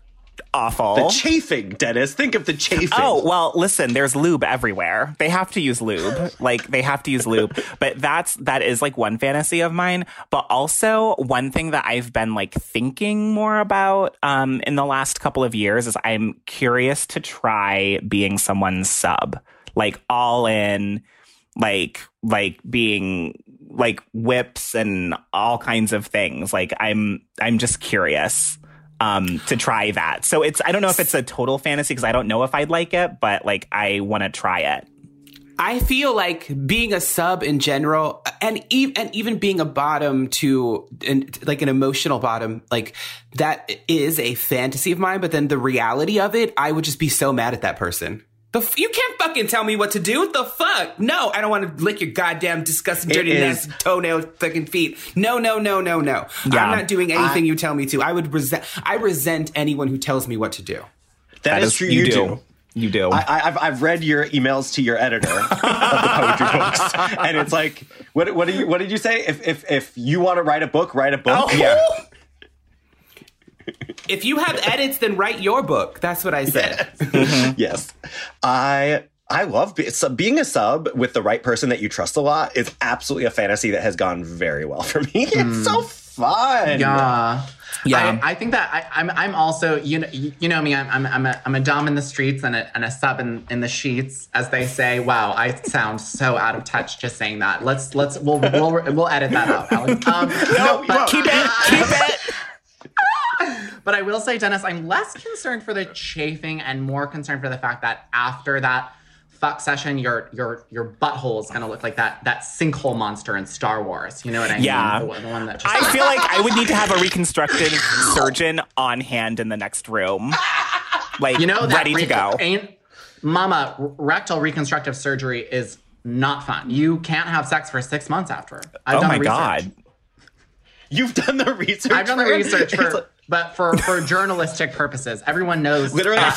awful. The chafing, Dennis. Think of the chafing. Oh, well, listen, there's lube everywhere. They have to use lube. like they have to use lube. But that's that is like one fantasy of mine, but also one thing that I've been like thinking more about um in the last couple of years is I'm curious to try being someone's sub. Like all in like like being like whips and all kinds of things. Like I'm I'm just curious um to try that. So it's I don't know if it's a total fantasy because I don't know if I'd like it, but like I want to try it. I feel like being a sub in general, and even and even being a bottom to and like an emotional bottom, like that is a fantasy of mine. But then the reality of it, I would just be so mad at that person. The f- you can't fucking tell me what to do. What the fuck? No, I don't want to lick your goddamn disgusting, dirty, is- nasty toenail fucking feet. No, no, no, no, no. Yeah. I'm not doing anything you tell me to. I would resent. I resent anyone who tells me what to do. that is, true. You, do. You do. I, I- I've I've read your emails to your editor of the poetry books, and it's like, what what do you what did you say? If if if you want to write a book, write a book. Oh. Yeah. If you have edits, then write your book. That's what I said. yes, I I love be, sub, being a sub with the right person that you trust a lot. Is absolutely a fantasy that has gone very well for me. It's so fun. Yeah. Yeah. I, I think that I, I'm I'm also you know you you know me I'm I'm I'm a, I'm a dom in the streets and a, and a sub in, in the sheets as they say. Wow, I sound so out of touch just saying that. Let's let's we'll we'll, we'll edit that out. Alex. Um, no, but, keep it. Keep it. but I will say, Dennis, I'm less concerned for the chafing and more concerned for the fact that after that fuck session, your your your butthole is gonna look like that that sinkhole monster in Star Wars. You know what I mean? Yeah. The, the one that just I feel like I would need to have a reconstructed surgeon on hand in the next room. Like you know that ready to go. Ain't mama r- rectal reconstructive surgery is not fun. You can't have sex for six months after. I've Oh done my research. god. You've done the research. I've done the research for, like- but for for journalistic purposes, everyone knows. Literally, that-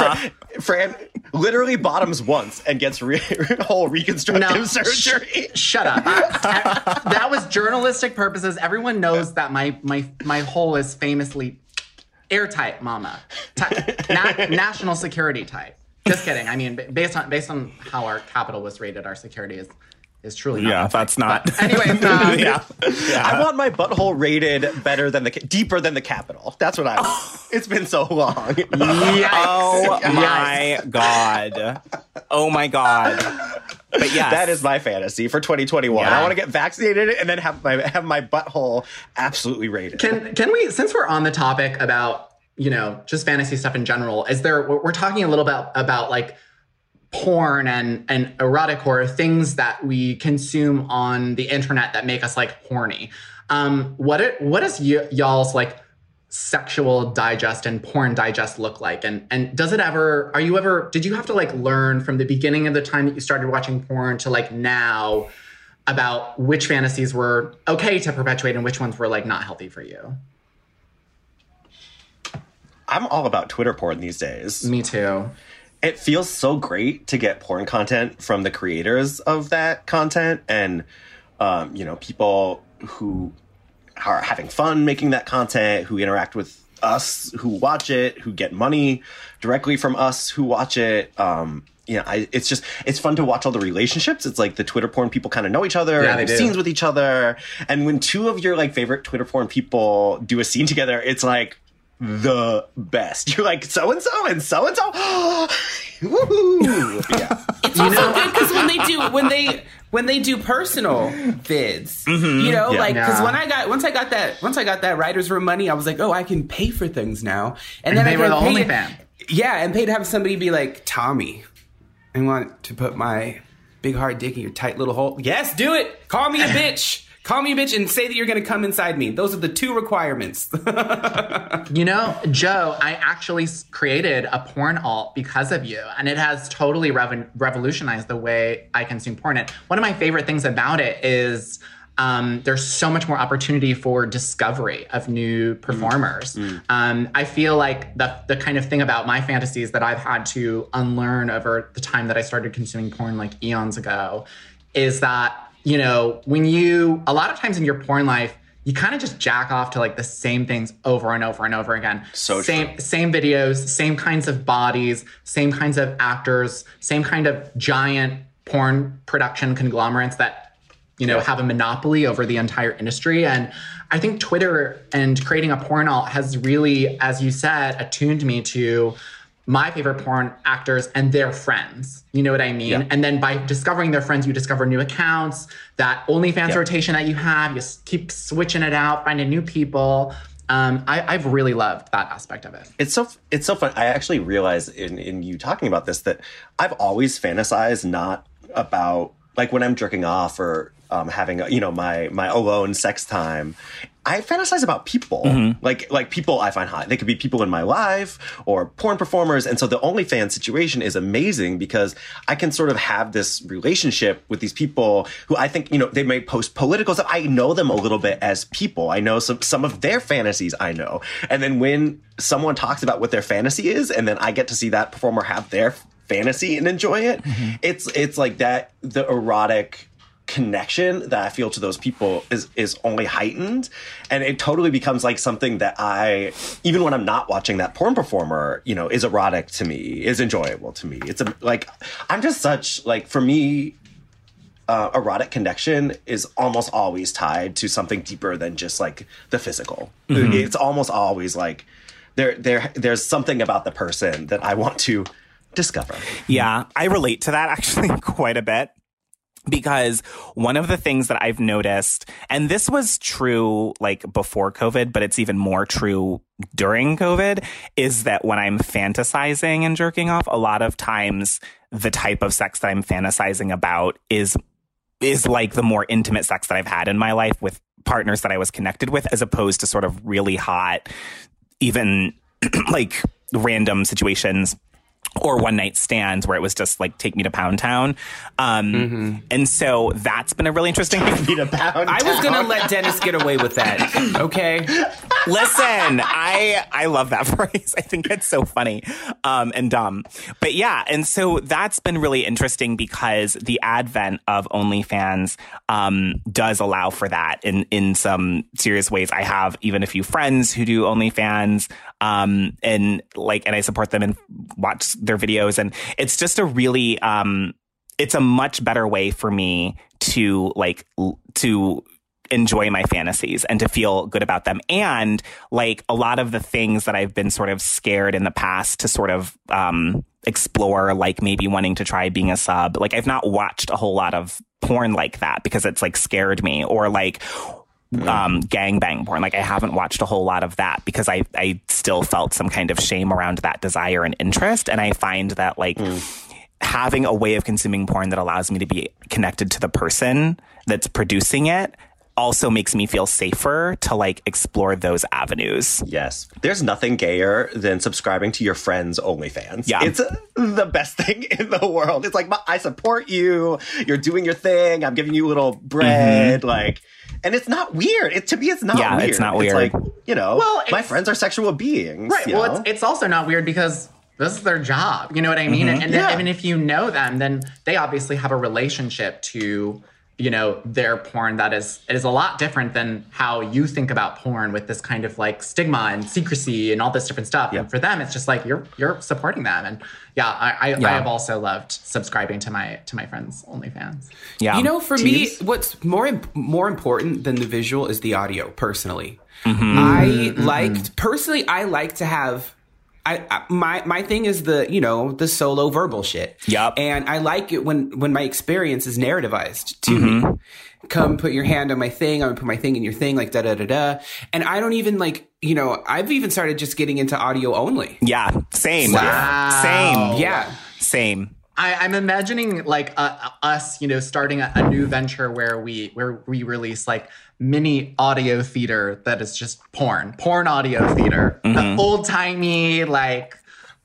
Fran, Fran literally bottoms once and gets re- whole reconstructive No, surgery. sh- shut up. I- I- that was journalistic purposes. Everyone knows that my my my hole is famously airtight, mama. Na- national security type. Just kidding. I mean, based on based on how our Capitol was rated, our security is is truly not Yeah, that tight. that's not. But anyway, um, yeah. I want my butthole rated better than the deeper than the Capitol. That's what I. want. It's been so long. Yikes. Oh Yikes. my god. Oh my god. But yeah That is my fantasy for 2021. Yeah. I want to get vaccinated and then have my have my butthole absolutely rated. Can can we since we're on the topic about you know just fantasy stuff in general? Is there we're we're talking a little bit about like porn and and erotic horror things that we consume on the internet that make us like horny. Um, what it what does y- y'all's like sexual digest and porn digest look like? And and does it ever? Are you ever? Did you have to like learn from the beginning of the time that you started watching porn to like now? About which fantasies were okay to perpetuate and which ones were like not healthy for you. I'm all about Twitter porn these days. Me too. It feels so great to get porn content from the creators of that content and um, you know people who are having fun making that content, who interact with us, who watch it, who get money directly from us, who watch it. Um, you know, I, it's just it's fun to watch all the relationships. It's like the Twitter porn people kind of know each other Yeah, and they have do. scenes with each other. And when two of your like favorite Twitter porn people do a scene together, it's like the best. You're like so and so and so and so. Woohoo! Yeah. It's also good because when they do when they when they do personal vids, mm-hmm. you know, Yeah. like because Yeah. when I got once I got that once I got that writers room money, I was like, oh, I can pay for things now, and, then they I were can the pay only it- fan. Yeah, and pay to have somebody be like, Tommy, I want to put my big hard dick in your tight little hole. Yes, do it. Call me a bitch. Call me a bitch and say that you're going to come inside me. Those are the two requirements. You know, Joe, I actually created a porn alt because of you, and it has totally rev- revolutionized the way I consume porn. And one of my favorite things about it is um, there's so much more opportunity for discovery of new performers. Um, I feel like the the kind of thing about my fantasies that I've had to unlearn over the time that I started consuming porn, like eons ago, is that you know when you a lot of times in your porn life you kind of just jack off to like the same things over and over and over again. So same true. same videos, same kinds of bodies, same kinds of actors, same kind of giant porn production conglomerates that you know have a monopoly over the entire industry and I think Twitter and creating a porn alt has really as you said attuned me to my favorite porn actors and their friends. You know what I mean? Yeah. And then by discovering their friends, you discover new accounts. That OnlyFans Yeah. rotation that you have, you keep switching it out, finding new people. Um, I, I've really loved that aspect of it. It's so it's so fun. I actually realized in in you talking about this that I've always fantasized not about like when I'm jerking off or um, having you know my my alone sex time. I fantasize about people, like like people I find hot. They could be people in my life or porn performers, and so the OnlyFans situation is amazing because I can sort of have this relationship with these people who I think you know they may post political stuff. I know them a little bit as people. I know some some of their fantasies. I know, and then when someone talks about what their fantasy is, and then I get to see that performer have their fantasy and enjoy it, it's it's like that the erotic connection that I feel to those people is is only heightened. And it totally becomes like something that I even when I'm not watching that porn performer you know is erotic to me is enjoyable to me. It's a, like I'm just such like for me uh, erotic connection is almost always tied to something deeper than just like the physical. It's almost always like there there there's something about the person that I want to discover. Yeah, I relate to that actually quite a bit because one of the things that I've noticed, and this was true like before COVID, but it's even more true during COVID, is that when I'm fantasizing and jerking off, a lot of times the type of sex that I'm fantasizing about is is like the more intimate sex that I've had in my life with partners that I was connected with, as opposed to sort of really hot, even like random situations or one night stands where it was just like take me to Pound Town. Um, And so that's been a really interesting. Need a pound I was gonna let Dennis get away with that. Okay. Listen, I I love that phrase. I think it's so funny um, and dumb. But yeah, and so that's been really interesting because the advent of OnlyFans um, does allow for that in in some serious ways. I have even a few friends who do OnlyFans, um, and like, and I support them and watch their videos, and it's just a really um, it's a much better way for me to like to enjoy my fantasies and to feel good about them. And like a lot of the things that I've been sort of scared in the past to sort of um, explore, like maybe wanting to try being a sub. Like I've not watched a whole lot of porn like that because it's like scared me or like um gangbang porn like i haven't watched a whole lot of that because i i still felt some kind of shame around that desire and interest and i find that like having a way of consuming porn that allows me to be connected to the person that's producing it also makes me feel safer to like explore those avenues. Yes. There's nothing gayer than subscribing to your friends' OnlyFans. Yeah. It's the best thing in the world. It's like, I support you. You're doing your thing. I'm giving you a little bread. Like, and it's not weird. It, to me, it's not Mm-hmm. Yeah, weird. it's not weird. It's like, you know, Well, my friends are sexual beings. Right. Well, it's, it's also not weird because this is their job. You know what I mean? And, and Yeah. then, even if you know them, then they obviously have a relationship to, you know, their porn that is is a lot different than how you think about porn with this kind of like stigma and secrecy and all this different stuff. Yeah. And for them, it's just like you're you're supporting them. And yeah, I I, I have also loved subscribing to my to my friends' OnlyFans. Yeah. You know, for Teebs? me, what's more more important than the visual is the audio. Personally, I mm-hmm. liked personally. I like to have. I, I my my thing is the you know the solo verbal shit. Yup. And I like it when when my experience is narrativized to me. Mm-hmm. Come put your hand on my thing. I'm gonna put my thing in your thing, like da da da da. And I don't even like you know. I've even started just getting into audio only. Yeah, same. Wow. Same. Yeah. Same. I, I'm imagining like uh, us, you know, starting a, a new venture where we where we release like mini audio theater that is just porn, porn audio theater, the old timey like.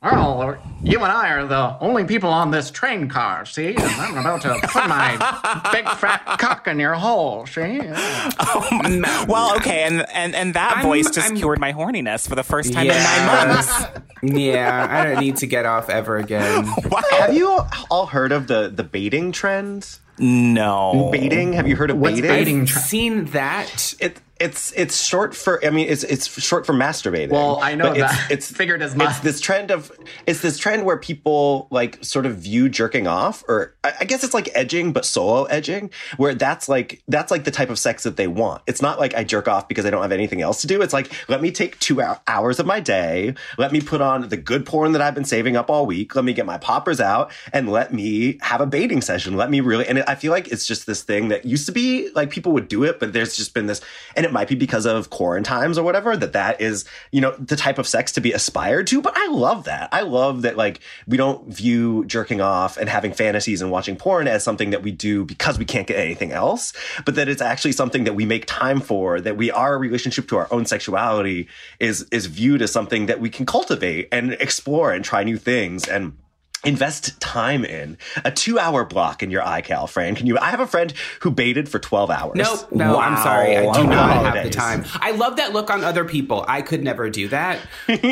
Oh, you and I are the only people on this train car. See, and I'm about to put my big fat cock in your hole. See, oh mm. Well, okay, and and and that I'm- voice just I'm- cured my horniness for the first time in nine months. yeah, I don't need to get off ever again. Have you all- all heard of the the baiting trend? No. Baiting? Have you heard of What's baiting? baiting? I've seen that. It, it's it's short for I mean it's it's short for masturbating. Well, I know But it's, that. It's Figured as much. It's this trend of it's this trend where people like sort of view jerking off, or I, I guess it's like edging, but solo edging, where that's like that's like the type of sex that they want. It's not like I jerk off because I don't have anything else to do. It's like let me take two hours of my day, let me put on the good porn that I've been saving up all week, let me get my poppers out, and let me have a baiting session. Let me really, and I feel like it's just this thing that used to be like people would do it, but there's just been this, and it might be because of quarantines or whatever that that is you know the type of sex to be aspired to. But I love that. I love that like we don't view jerking off and having fantasies and watching porn as something that we do because we can't get anything else, but that it's actually something that we make time for. That we our relationship to our own sexuality is is viewed as something that we can cultivate and explore and try new things and invest time in a two hour block in your iCal, Fran. Can you? I have a friend who baited for 12 hours. Nope, no, I'm sorry. I do On not have the time. I love that look on other people. I could never do that.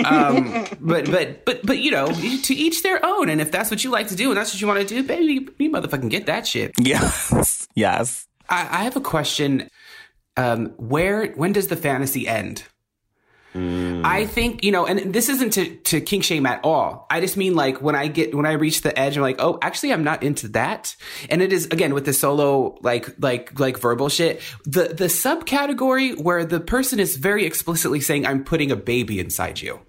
Um, but but but but you know, to each their own. And if that's what you like to do and that's what you want to do, baby, you motherfucking get that shit. Yes. Yes. I, I have a question. Um, where when does the fantasy end? I think you know, and this isn't to to kink shame at all. I just mean like when I get when I reach the edge, I'm like, oh, actually, I'm not into that. And it is again with the solo like like like verbal shit. The the subcategory where the person is very explicitly saying, "I'm putting a baby inside you."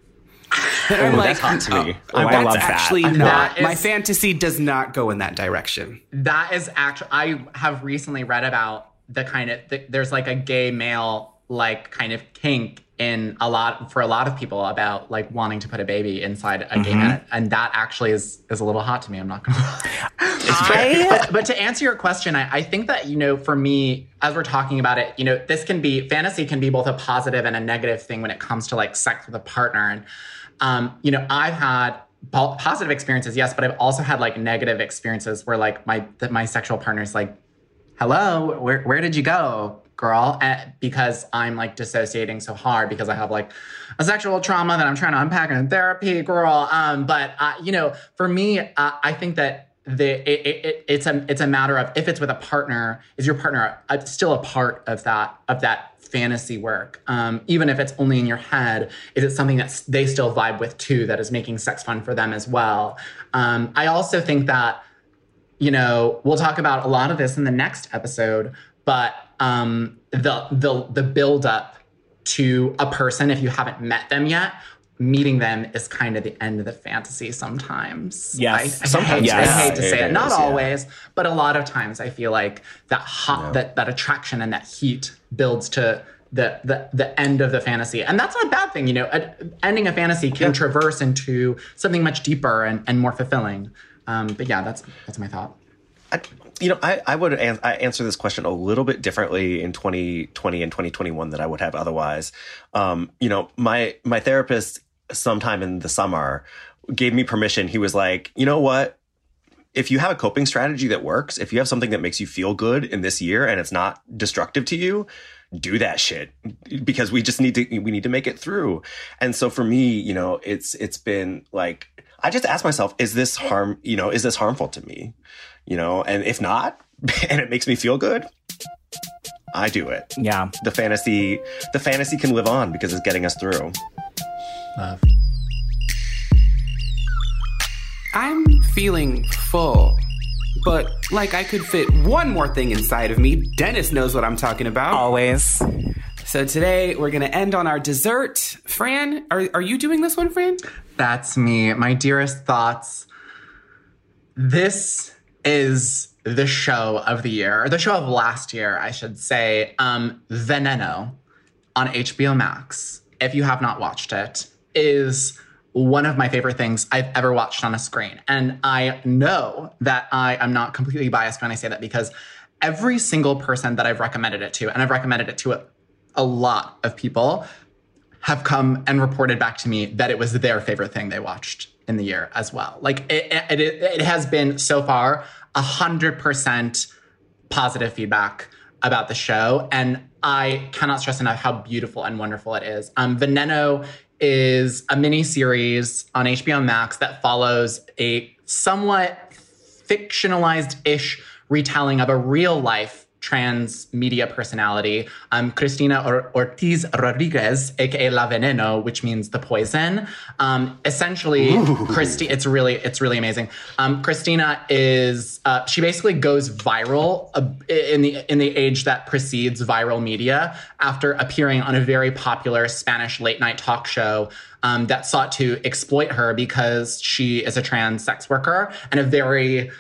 And I'm Oh, that's hot to me. Uh, oh, I that's love that. actually That not my fantasy. Does not go in that direction. that is actually I have recently read about the kind of the, there's like a gay male like kind of kink in a lot for a lot of people about like wanting to put a baby inside a gay man and that actually is is a little hot to me i'm not gonna lie. But, but to answer your question I, I think that you know for me as we're talking about it you know this can be fantasy can be both a positive and a negative thing when it comes to like sex with a partner. And um, you know i've had po- positive experiences yes but i've also had like negative experiences where like my that my sexual partner's like hello where, where did you go girl and because i'm like dissociating so hard because i have like a sexual trauma that i'm trying to unpack in therapy girl. Um but uh, you know for me uh, i think that the it, it, it, it's a it's a matter of if it's with a partner is your partner uh still a part of that of that fantasy work? Um, even if it's only in your head is it something that they still vibe with too that is making sex fun for them as well? Um, i also think that you know, we'll talk about a lot of this in the next episode, but um, the the the build up to a person if you haven't met them yet, meeting them is kind of the end of the fantasy sometimes. Yes. I, I Sometimes, hate, I hate to say It it, not is, yeah. always, but a lot of times I feel like that hot that that attraction and that heat builds to the, the the end of the fantasy and that's not a bad thing you know A- ending a fantasy can traverse into something much deeper and, and more fulfilling um, but yeah that's that's my thought I, you know, I, I would an- I answer this question a little bit differently in 2020 and 2021 than I would have otherwise. Um, you know, my my therapist sometime in the summer gave me permission. He was like, you know what? If you have a coping strategy that works, if you have something that makes you feel good in this year and it's not destructive to you, do that shit because we just need to we need to make it through. And so for me, you know, it's it's been like I just ask myself, is this harm, you know, is this harmful to me? You know, and if not, and it makes me feel good, I do it. Yeah. The fantasy the fantasy can live on because it's getting us through. love I'm feeling full, but like I could fit one more thing inside of me. Dennis knows what I'm talking about. Always. So today we're going to end on our dessert. Fran, are, are you doing this one, Fran? That's me. My dearest thoughts. This is the show of the year, or the show of last year, I should say. Um, Veneno on HBO Max. If you have not watched it, is one of my favorite things I've ever watched on a screen. And I know that I am not completely biased when I say that because every single person that I've recommended it to, and I've recommended it to a, a lot of people, have come and reported back to me that it was their favorite thing they watched in the year as well. Like it, it, it, has been so far a hundred percent positive feedback about the show, and I cannot stress enough how beautiful and wonderful it is. Um, Veneno is a mini series on HBO Max that follows a somewhat fictionalized ish retelling of a real life trans media personality, um, Cristina or- Ortiz Rodriguez, aka La Veneno, which means the poison. Um, essentially, Christi- it's really it's really amazing. Um, Cristina is uh, she basically goes viral uh, in the in the age that precedes viral media after appearing on a very popular Spanish late night talk show. Um, that sought to exploit her because she is a trans sex worker and a very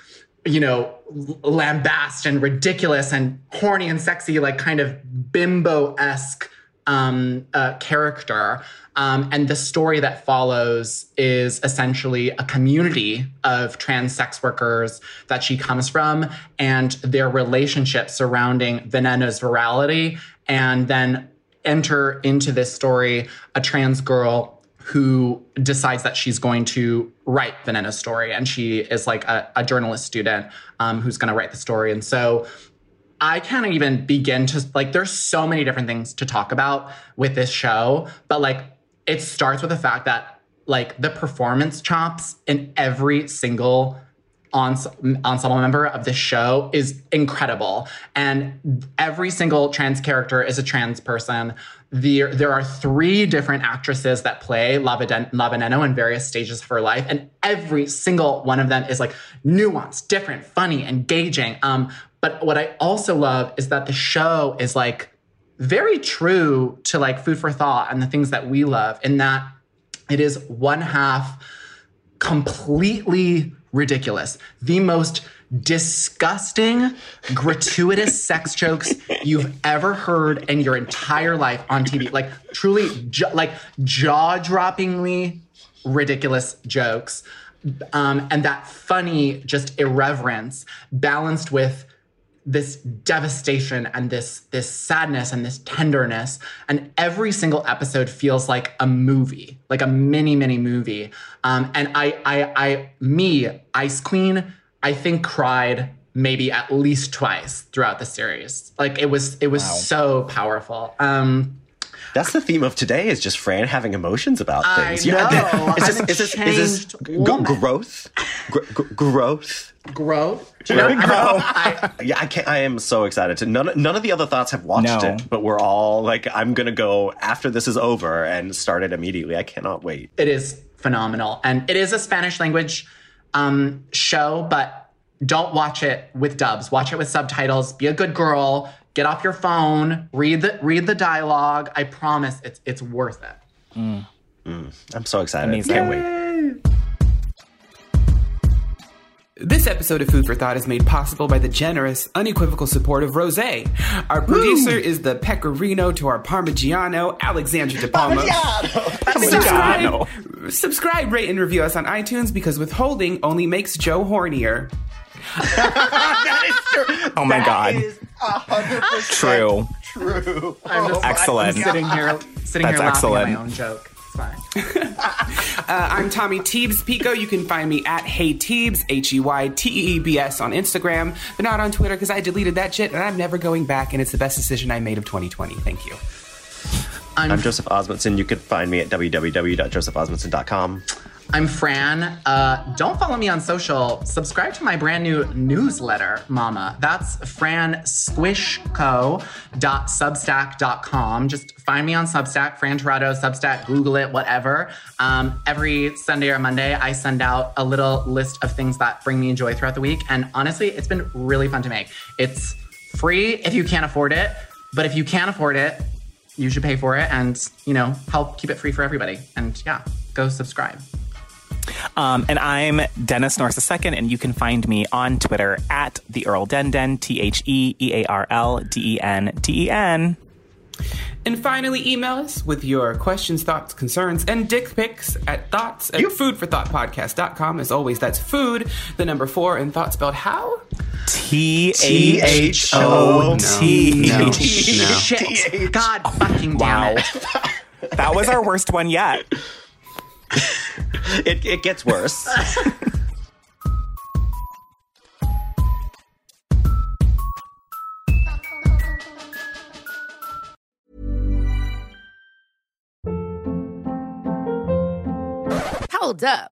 you know, lambast and ridiculous and horny and sexy, like kind of bimbo esque um, uh, character. Um, and the story that follows is essentially a community of trans sex workers that she comes from and their relationship surrounding Veneno's virality. And then enter into this story a trans girl who decides that she's going to write Veneno's story. And she is like a, a journalist student um, who's going to write the story. And so I can't even begin to, like, there's so many different things to talk about with this show. But like, it starts with the fact that, like, the performance chops in every single ensemble member of this show is incredible. And every single trans character is a trans person. The, there are three different actresses that play La, Veneno in various stages of her life, and every single one of them is like nuanced, different, funny, engaging. Um, but what I also love is that the show is like very true to like food for thought and the things that we love, in that it is one half completely ridiculous. The most disgusting, gratuitous sex jokes you've ever heard in your entire life on TV. Like truly, like jaw-droppingly ridiculous jokes. Um, and that funny, just irreverence balanced with this devastation and this this sadness and this tenderness. And every single episode feels like a movie like a mini mini movie. Um, and I, I i me ice queen i think cried maybe at least twice throughout the series. Like it was it was wow. so powerful. Um that's the theme of today is just Fran having emotions about things. I know. Yeah, is this, is this, is this g- growth? G- g- growth? Growth? You know, I, yeah, I can't. I am so excited to. None, none of the other thoughts have watched no. it, but we're all like, I'm gonna go after this is over and start it immediately. I cannot wait. It is phenomenal, and it is a Spanish language um, show, but don't watch it with dubs. Watch it with subtitles. Be a good girl get off your phone, read the read the dialogue. I promise it's it's worth it. Mm. Mm. I'm so excited. Amazing. Can't wait. This episode of Food for Thought is made possible by the generous, unequivocal support of Rose. Our producer Woo! is the Pecorino to our Parmigiano, Alexandra De Palma. Parmigiano. Subscribe, subscribe, rate, and review us on iTunes because withholding only makes Joe hornier. That is true. Oh my that god. Is 100% true. True. I'm just, excellent. I'm sitting here, sitting That's here laughing excellent. at my own joke. uh, I'm Tommy Teebs Pico. You can find me at Hey Teebs, H E Y T E E B S on Instagram, but not on Twitter because I deleted that shit and I'm never going back. And it's the best decision I made of 2020. Thank you. I'm, I'm Joseph Osmundson. You can find me at www.josephosmundson.com. I'm Fran. Uh, don't follow me on social. Subscribe to my brand new newsletter, Mama. That's fransquishco.substack.com. Just find me on Substack, Fran Tirado, Substack, Google it, whatever. Um, every Sunday or Monday, I send out a little list of things that bring me joy throughout the week. And honestly, it's been really fun to make. It's free if you can't afford it, but if you can't afford it, you should pay for it and, you know, help keep it free for everybody. And yeah, go subscribe. Um, and I'm Dennis Norris II, and you can find me on Twitter at the Earl Denden, T H E E A R L D E N D E N. And finally, email us with your questions, thoughts, concerns, and dick pics at thoughts at foodforthoughtpodcast.com. As always, that's food, the number four, and thought spelled how? T H O T. No, no. Shit. God fucking damn Wow. it. That was our worst one yet. It, it gets worse. Hold up.